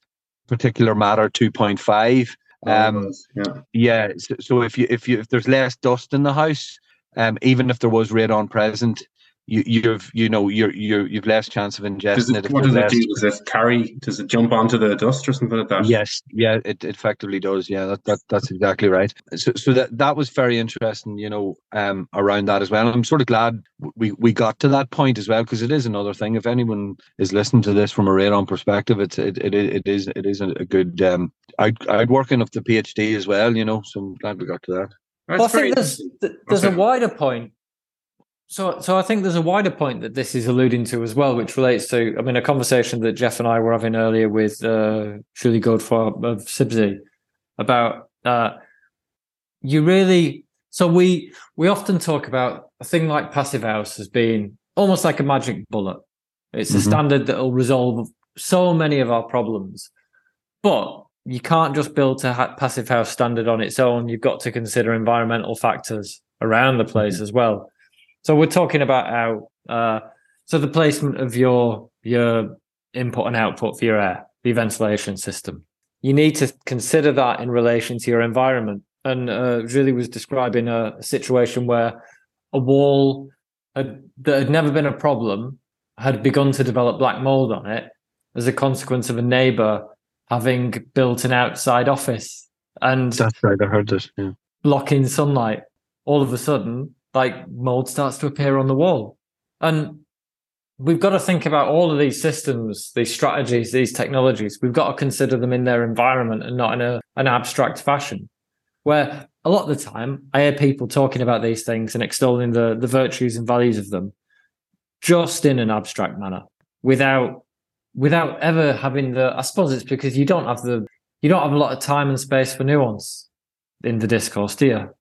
particulate matter 2.5. Um, yeah. yeah. So, so, if you if you if there's less dust in the house, um, even if there was radon present, you, you've you know you're you're you've less chance of ingesting it, it. What does less... it do? Does it carry? Does it jump onto the dust or something like that? Yes, yeah, it, it effectively does. Yeah, that, that that's exactly right. So so that that was very interesting. You know, um, around that as well. And I'm sort of glad we we got to that point as well because it is another thing. If anyone is listening to this from a radon perspective, it's it it, it is it is a, good um out outworking of the PhD as well. You know, so I'm glad we got to that. Well, I think there's there's a wider point so, so I think there's a wider point that this is alluding to as well, which relates to, I mean, a conversation that Jeff and I were having earlier with uh, Julie Godefroy of CIBSE about uh, you really so we we often talk about a thing like passive house as being almost like a magic bullet. It's mm-hmm. a standard that will resolve so many of our problems, but you can't just build a ha- passive house standard on its own. You've got to consider environmental factors around the place mm-hmm. as well. So we're talking about how uh, so the placement of your your input and output for your air, the ventilation system. You need to consider that in relation to your environment. And uh, really was describing a, a situation where a wall had, that had never been a problem had begun to develop black mold on it as a consequence of a neighbor having built an outside office and that's right i heard this yeah blocking sunlight all of a sudden like mold starts to appear on the wall and we've got to think about all of these systems, these strategies, these technologies. We've got to consider them in their environment and not in a, an abstract fashion. Where a lot of the time I hear people talking about these things and extolling the, the virtues and values of them just in an abstract manner without without ever having the I suppose it's because you don't have the you don't have a lot of time and space for nuance in the discourse, do you?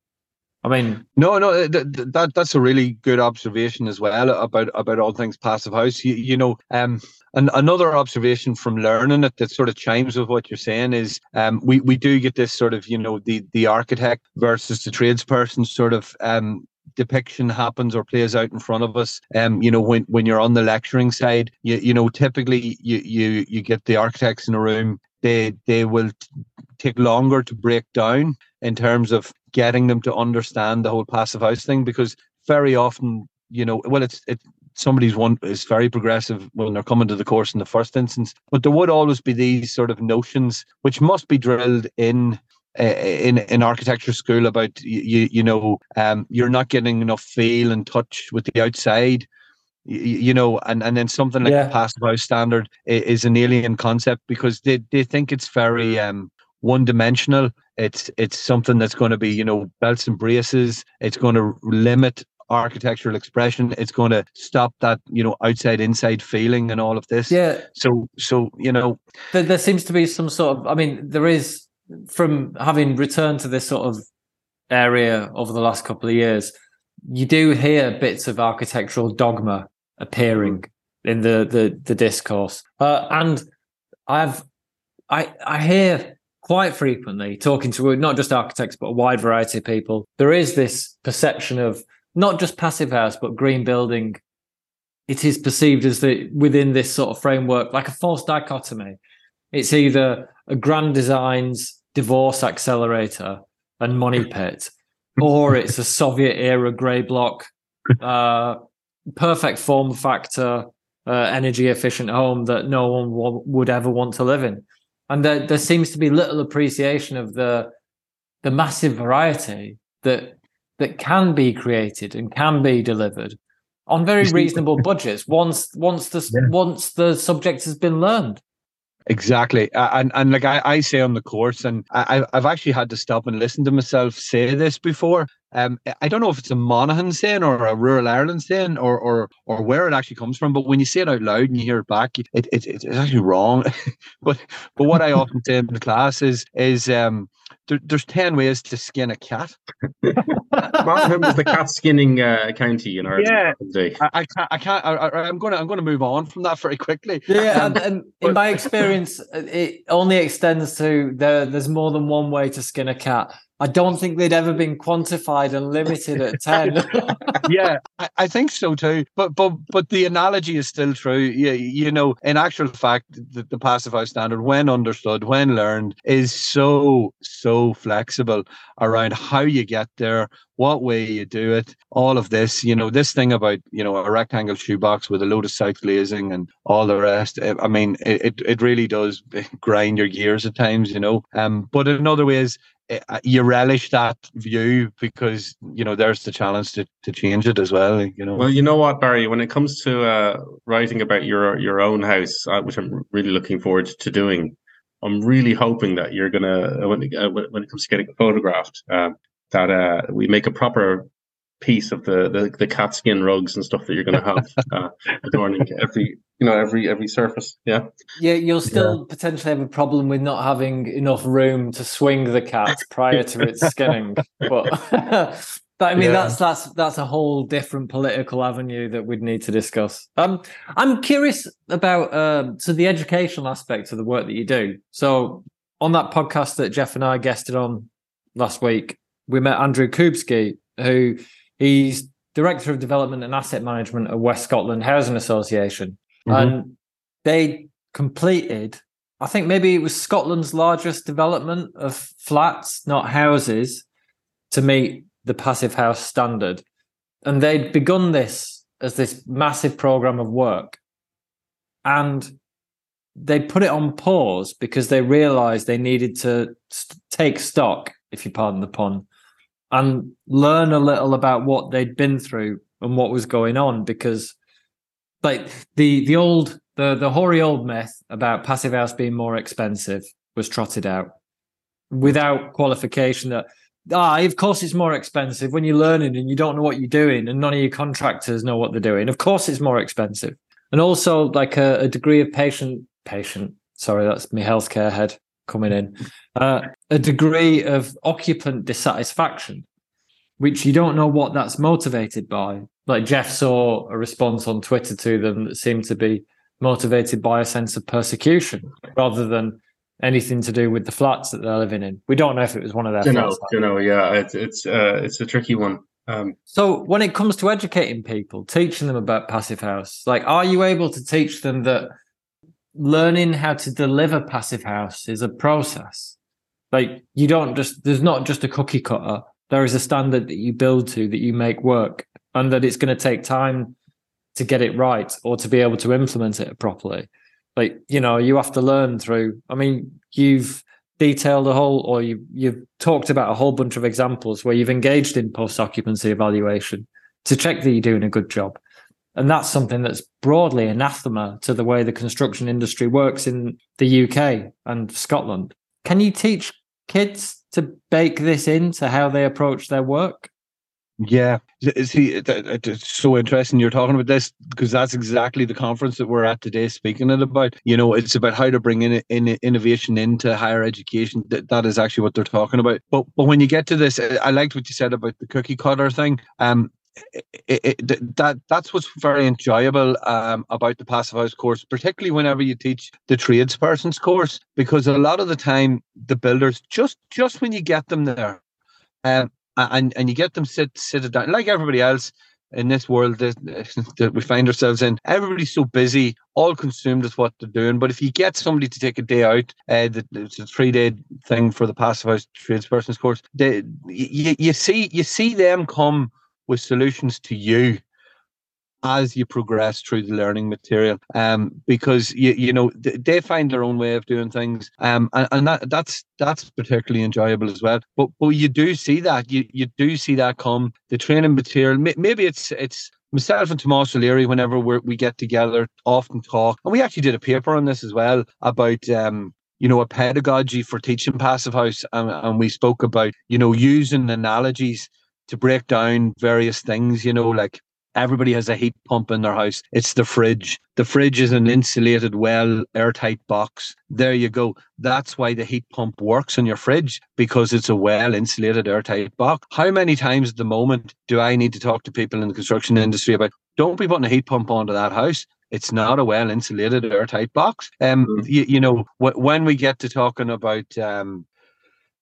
I mean, no, no, that, that that's a really good observation as well about about all things passive house. You, you know, um, and another observation from learning it that sort of chimes with what you're saying is, um, we we do get this sort of you know the the architect versus the tradesperson sort of um depiction happens or plays out in front of us. Um, you know, when when you're on the lecturing side, you you know, typically you you you get the architects in a room. They they will take longer to break down in terms of getting them to understand the whole passive house thing because very often, you know, well, it's it somebody's one is very progressive when they're coming to the course in the first instance, but there would always be these sort of notions which must be drilled in uh, in in architecture school about you you know um, you're not getting enough feel and touch with the outside you, you know and and then something like yeah. the passive house standard is an alien concept because they they think it's very um one dimensional. It's it's something that's going to be you know belts and braces. It's going to limit architectural expression. It's going to stop that you know outside inside feeling and all of this. Yeah. So so you know there, there seems to be some sort of. I mean, there is from having returned to this sort of area over the last couple of years. You do hear bits of architectural dogma appearing in the the, the discourse, uh, and I've I I hear quite frequently talking to not just architects but a wide variety of people there is this perception of not just passive house but green building. It is perceived as the within this sort of framework like a false dichotomy. It's either a grand designs divorce accelerator and money pit or it's a soviet era grey block uh, perfect form factor uh, energy efficient home that no one w- would ever want to live in and there, there seems to be little appreciation of the the massive variety that that can be created and can be delivered on very reasonable budgets once once the yeah. once the subject has been learned Exactly, and and like I, I say on the course, and I, I've actually had to stop and listen to myself say this before. Um, I don't know if it's a Monaghan saying or a rural Ireland saying or or or where it actually comes from, but when you say it out loud and you hear it back, it, it it's actually wrong. but but what I often say in the class is is um there, there's 10 ways to skin a cat. Monaghan was the cat skinning uh, county in Ireland. Yeah, I, I, can't. I can't. I, am going to. I'm going to move on from that very quickly. Yeah, um, and, and but, in my experience, it only extends to there. There's more than one way to skin a cat. I don't think they'd ever been quantified and limited at 10. yeah, I, I, think so too. But but but the analogy is still true. You, you know, in actual fact, the, the standard, when understood, when learned, is so, so flexible around how you get there, what way you do it, all of this, you know, this thing about, you know, a rectangle shoebox with a load of south glazing and all the rest. Eh, I mean, it, it really does grind your gears at times, you know. Um, but in other ways, Eh, uh, you relish that view because you know there's the challenge to, to change it as well you know? Well you know what barry when it comes to uh, writing about your your own house uh, which i'm really looking forward to doing i'm really hoping that you're gonna uh, when, uh, when it comes to getting photographed uh, that we make a proper piece of the, the, the cat skin rugs and stuff that you're going to have adorning every you know every every surface. Yeah, yeah. You'll still yeah. potentially have a problem with not having enough room to swing the cat prior to its skinning, but. But I mean, yeah. that's that's that's a whole different political avenue that we'd need to discuss. Um, I'm curious about uh, so the educational aspect of the work that you do. So on that podcast that Jeff and I guested on last week, we met Andrew Kubski, who he's director of development and asset management at West Scotland Housing Association, mm-hmm. and they completed. I think maybe it was Scotland's largest development of flats, not houses, to meet the passive house standard. And they'd begun this as this massive program of work. And they put it on pause because they realized they needed to st- take stock, if you pardon the pun, and learn a little about what they'd been through and what was going on. Because, like the the old the the hoary old myth about passive house being more expensive was trotted out without qualification that ah, of course it's more expensive when you're learning and you don't know what you're doing and none of your contractors know what they're doing. Of course it's more expensive. And also like a, a degree of patient patient, sorry, that's my healthcare head coming in. Uh, a degree of occupant dissatisfaction, which you don't know what that's motivated by. Like Jeff saw a response on Twitter to them that seemed to be motivated by a sense of persecution rather than anything to do with the flats that they're living in. We don't know if it was one of their. You know, you know, yeah, it's it's uh, it's a tricky one. Um, so when it comes to educating people, teaching them about passive house, like, are you able to teach them that learning how to deliver passive house is a process? Like, you don't just there's not just a cookie cutter. There is a standard that you build to that you make work, and that it's going to take time to get it right or to be able to implement it properly like you know you have to learn through i mean you've detailed a whole or you you've talked about a whole bunch of examples where you've engaged in post occupancy evaluation to check that you're doing a good job and that's something that's broadly anathema to the way the construction industry works in the UK and Scotland can you teach kids to bake this into how they approach their work yeah, see, it's so interesting you're talking about this because that's exactly the conference that we're at today speaking it about. You know, it's about how to bring in, in innovation into higher education. That that is actually what they're talking about. But but when you get to this, I liked what you said about the cookie cutter thing. Um, it, it, that that's what's very enjoyable um, about the passive house course, particularly whenever you teach the tradesperson's course, because a lot of the time the builders just just when you get them there, um, and and you get them sit sit down like everybody else in this world that, that we find ourselves in. Everybody's so busy, all consumed with what they're doing. But if you get somebody to take a day out, uh, the, it's a three day thing for the passive house tradesperson's course. They, you, you see you see them come with solutions to you as you progress through the learning material. Um, because you you know they find their own way of doing things um, and, and that that's that's particularly enjoyable as well. But but you do see that you you do see that come. The training material maybe it's it's myself and Tomas O'Leary, whenever we we get together, often talk, and we actually did a paper on this as well about um, you know, a pedagogy for teaching passive house, and, and we spoke about you know using analogies to break down various things, you know, like Everybody has a heat pump in their house. It's the fridge. The fridge is an insulated, well, airtight box. There you go. That's why the heat pump works in your fridge because it's a well insulated, airtight box. How many times at the moment do I need to talk to people in the construction industry about don't be putting a heat pump onto that house? It's not a well insulated, airtight box. Um, mm. you, you know, w- when we get to talking about um,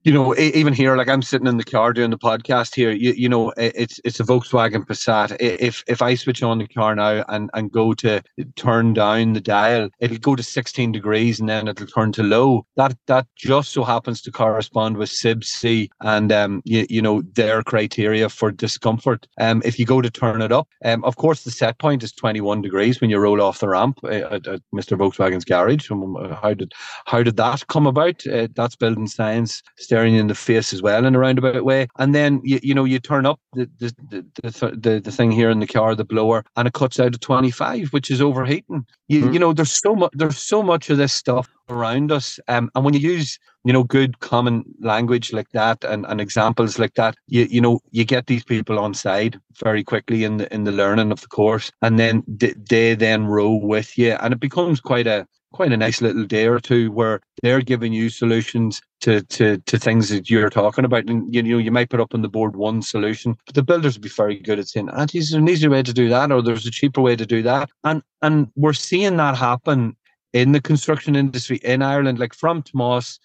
you know, even here, like I'm sitting in the car doing the podcast here. You, you know, it's it's a Volkswagen Passat. If if I switch on the car now and and go to turn down the dial, it'll go to 16 degrees and then it'll turn to low. That that just so happens to correspond with CIBSE and um you, you know their criteria for discomfort. Um, if you go to turn it up, um, of course the set point is 21 degrees when you roll off the ramp at, at Mr. Volkswagen's garage. Um, how did how did that come about? Uh, that's building science staring you in the face as well in a roundabout way. And then you, you know you turn up the the, the the, the the thing here in the car, the blower, and it cuts out at 25, which is overheating. You mm-hmm. you know there's so much there's so much of this stuff around us, um, and when you use you know good common language like that and, and examples like that, you you know you get these people on side very quickly in the in the learning of the course, and then they, they then row with you, and it becomes quite a quite a nice little day or two where they're giving you solutions to to to things that you're talking about. And you know, you might put up on the board one solution, but the builders would be very good at saying, "Ah, there's an easier way to do that, or there's a cheaper way to do that." And and we're seeing that happen in the construction industry in Ireland, like from Tomas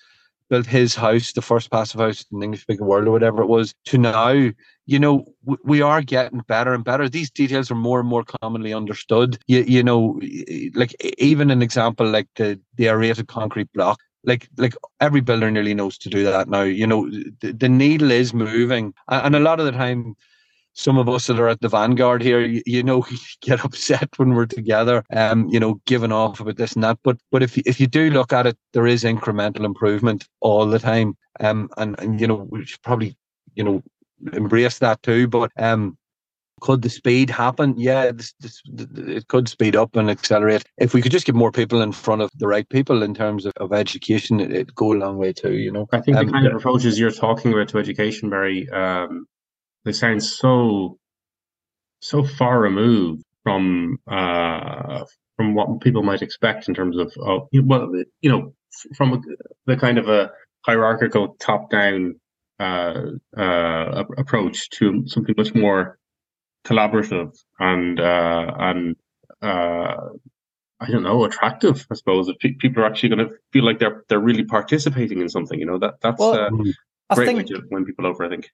built his house, the first passive house in the English speaking world or whatever it was, to now, you know, we are getting better and better. These details are more and more commonly understood. You, you know, like even an example like the the aerated concrete block. Like like every builder nearly knows to do that now. You know, the, the needle is moving, and a lot of the time some of us that are at the vanguard here, you, you know, get upset when we're together, um, you know, giving off about this and that. But but if if you do look at it, there is incremental improvement all the time. Um, and and you know, we should probably, you know, embrace that too. But um, could the speed happen? Yeah, this, this, it could speed up and accelerate. If we could just get more people in front of the right people in terms of, of education, it, would go a long way too, you know. I think um, the kind of approaches you're talking about to education, Barry, um, they sound so so far removed from uh, from what people might expect in terms of well you know from the kind of a hierarchical top down uh, uh, approach to something much more collaborative and uh, and uh, I don't know attractive. I suppose if people are actually going to feel like they're they're really participating in something, you know that that's well, a great think, way to win people over. I think.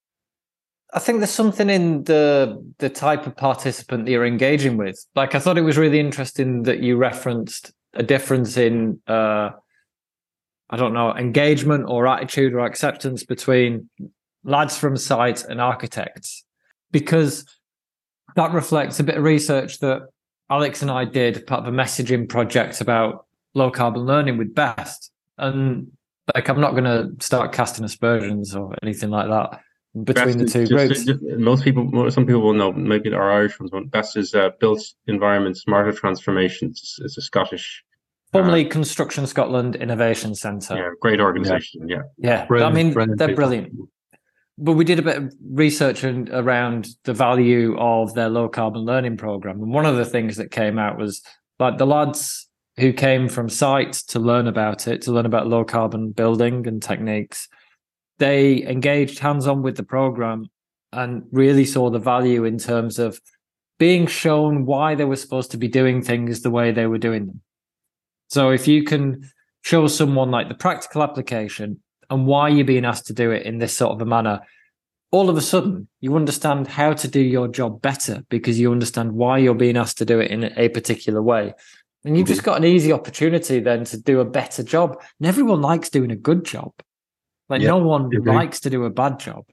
I think there's something in the the type of participant that you're engaging with. Like I thought it was really interesting that you referenced a difference in uh I don't know, engagement or attitude or acceptance between lads from site and architects. Because that reflects a bit of research that Alex and I did, part of a messaging project about low carbon learning with Best. And like I'm not gonna start casting aspersions or anything like that between best the two groups. Just, most people, some people will know, maybe there are Irish ones, but best is uh, built environment smarter transformations. It's a Scottish. Formerly uh, Construction Scotland Innovation Centre. Yeah, great organisation. Yeah, yeah. yeah. I mean, brilliant they're brilliant. But we did a bit of research and, around the value of their low carbon learning program, and one of the things that came out was like the lads who came from site to learn about it, to learn about low carbon building and techniques they engaged hands on with the program and really saw the value in terms of being shown why they were supposed to be doing things the way they were doing them. So if you can show someone like the practical application and why you're being asked to do it in this sort of a manner, all of a sudden you understand how to do your job better because you understand why you're being asked to do it in a particular way. And you've mm-hmm. just got an easy opportunity then to do a better job. And everyone likes doing a good job. Like no one likes to do a bad job.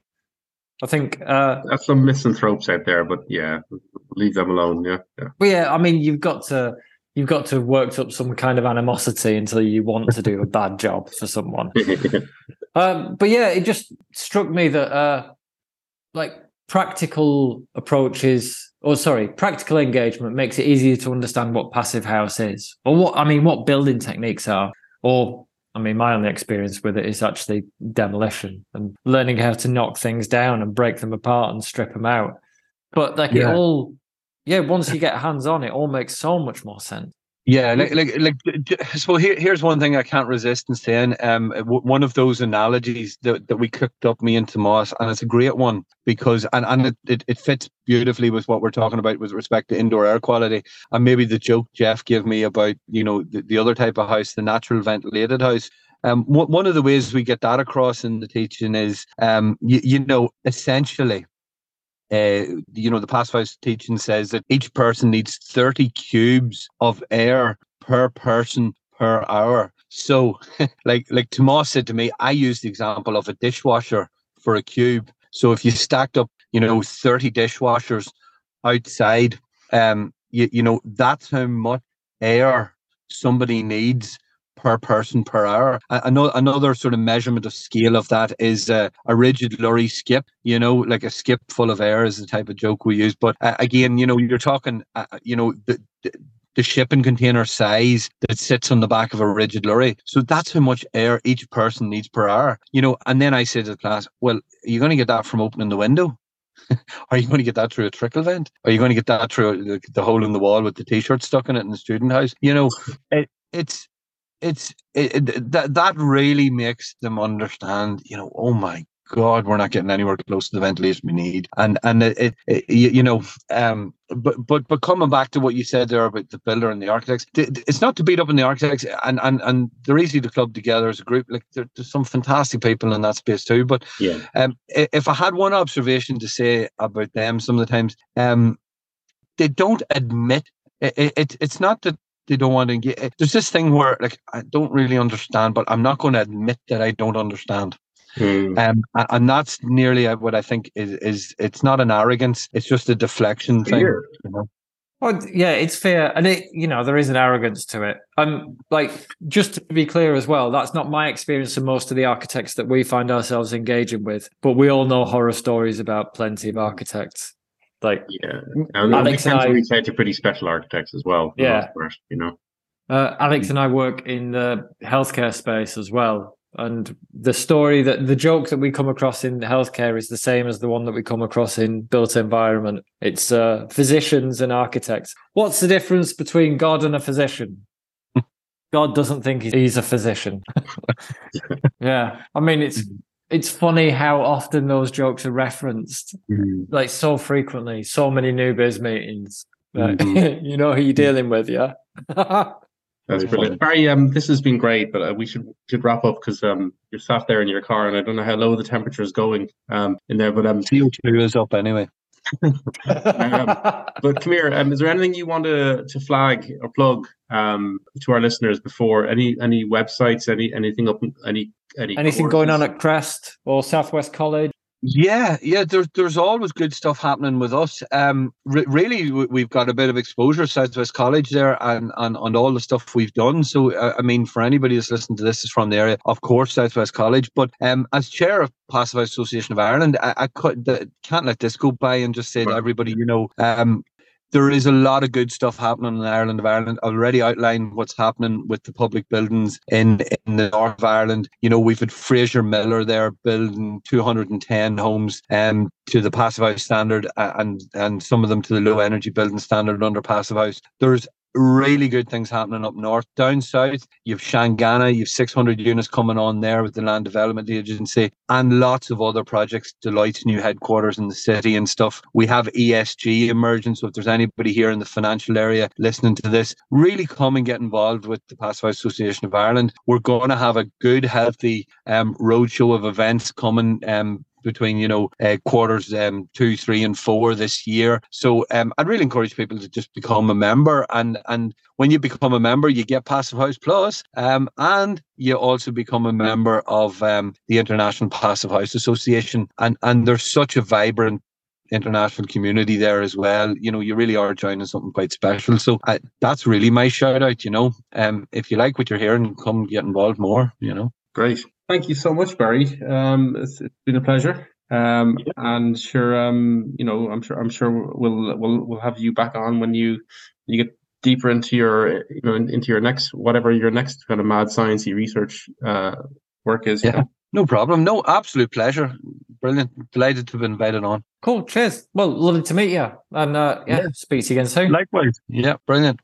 I think uh, that's some misanthropes out there, but yeah, leave them alone. Yeah, yeah. Well, yeah. I mean, you've got to you've got to have worked up some kind of animosity until you want to do a bad job for someone. um, but yeah, it just struck me that uh, like practical approaches, or sorry, practical engagement makes it easier to understand what passive house is, or what I mean, what building techniques are, or I mean, my only experience with it is actually demolition and learning how to knock things down and break them apart and strip them out. But like yeah. it all, yeah, once you get hands on, it all makes so much more sense. Yeah, like like like so. Here, here's one thing I can't resist in saying. Um, w- one of those analogies that, that we cooked up me and Tomas, and it's a great one because and and it, it, it fits beautifully with what we're talking about with respect to indoor air quality, and maybe the joke Jeff gave me about you know the, the other type of house, the natural ventilated house. Um, w- one of the ways we get that across in the teaching is, um, you, you know, essentially, uh, you know, the House teaching says that each person needs 30 cubes of air per person per hour. So, like like Tomas said to me, I use the example of a dishwasher for a cube. So if you stacked up, you know, 30 dishwashers outside, um, you, you know, that's how much air somebody needs per person per hour. Another another sort of measurement of scale of that is uh, a rigid lorry skip. You know, like a skip full of air is the type of joke we use. But uh, again, you know, you're talking, uh, you know, the, the the shipping container size that sits on the back of a rigid lorry. So that's how much air each person needs per hour. You know, and then I say to the class, well, you're you going to get that from opening the window? are you going to get that through a trickle vent? Are you going to get that through the, the hole in the wall with the t-shirt stuck in it in the student house? You know, it, it's it's it, it, that that really makes them understand. You know, oh my God, we're not getting anywhere close to the ventilation we need. And and it, it, it you know, um, but but but coming back to what you said there about the builder and the architects, it's not to beat up on the architects, and and and they're easy to club together as a group. Like there, there's some fantastic people in that space too. But yeah, um, if I had one observation to say about them, some of the times, um, they don't admit it, it it's not that they don't want to get. There's this thing where like I don't really understand, but I'm not going to admit that I don't understand. Hmm. Um, and that's nearly what I think is is it's not an arrogance; it's just a deflection thing. You know? Well, yeah, it's fair, and it you know there is an arrogance to it. Um, like just to be clear as well, that's not my experience of most of the architects that we find ourselves engaging with. But we all know horror stories about plenty of architects. Like yeah, and Alex and I reach out to pretty special architects as well. Yeah, first, you know. Uh, Alex and I work in the healthcare space as well, and the story that the joke that we come across in healthcare is the same as the one that we come across in built environment. It's uh, physicians and architects. What's the difference between God and a physician? God doesn't think he's a physician. yeah, I mean it's mm-hmm. It's funny how often those jokes are referenced, mm. like so frequently. So many new biz meetings. Mm-hmm. you know who you're dealing with, yeah. That's brilliant, Barry. Um, this has been great, but uh, we should should wrap up because um, you're sat there in your car, and I don't know how low the temperature is going um in there, but um, CO two is up anyway. um, but come here. Um, is there anything you want to to flag or plug um to our listeners before any any websites, any anything up, any any anything courses? going on at Crest or Southwest College? Yeah, yeah. There's there's always good stuff happening with us. Um, re- really, we've got a bit of exposure Southwest College there, and and on all the stuff we've done. So, uh, I mean, for anybody that's listening to this is from the area, of course, Southwest College. But um, as chair of Passive Association of Ireland, I, I could, the, can't let this go by and just say to everybody, you know, um, there is a lot of good stuff happening in Ireland of Ireland. I've already outlined what's happening with the public buildings in, in the north of Ireland. You know, we've had Fraser Miller there building 210 homes um, to the passive house standard and and some of them to the low energy building standard under passive house. There's really good things happening up north. Down south, you've Shanganagh, you've 600 units coming on there with the Land Development Agency, and lots of other projects. Deloitte's new headquarters in the city and stuff. We have ESG emerging. So if there's anybody here in the financial area listening to this, really come and get involved with the Passive Association of Ireland. We're going to have a good, healthy um, roadshow of events coming um, between you know uh, quarters um, two, three, and four this year. So um, I'd really encourage people to just become a member, and and when you become a member, you get Passive House Plus, um, and you also become a member of um, the International Passive House Association, and and there's such a vibrant international community there as well. You know, you really are joining something quite special. So uh, that's really my shout out. You know, um, if you like what you're hearing, come get involved more. You know, great. Thank you so much, Barry. Um, it's, it's been a pleasure. Um, yeah. and sure, um, you know, I'm sure, I'm sure we'll we'll we'll have you back on when you you get deeper into your you know into your next whatever your next kind of mad sciencey research uh, work is. Yeah, no problem. No, absolute pleasure. Brilliant. Delighted to have been invited on. Cool. Cheers. Well, lovely to meet you, and uh, yeah, yeah. speak to you again soon. Likewise. Yeah, brilliant.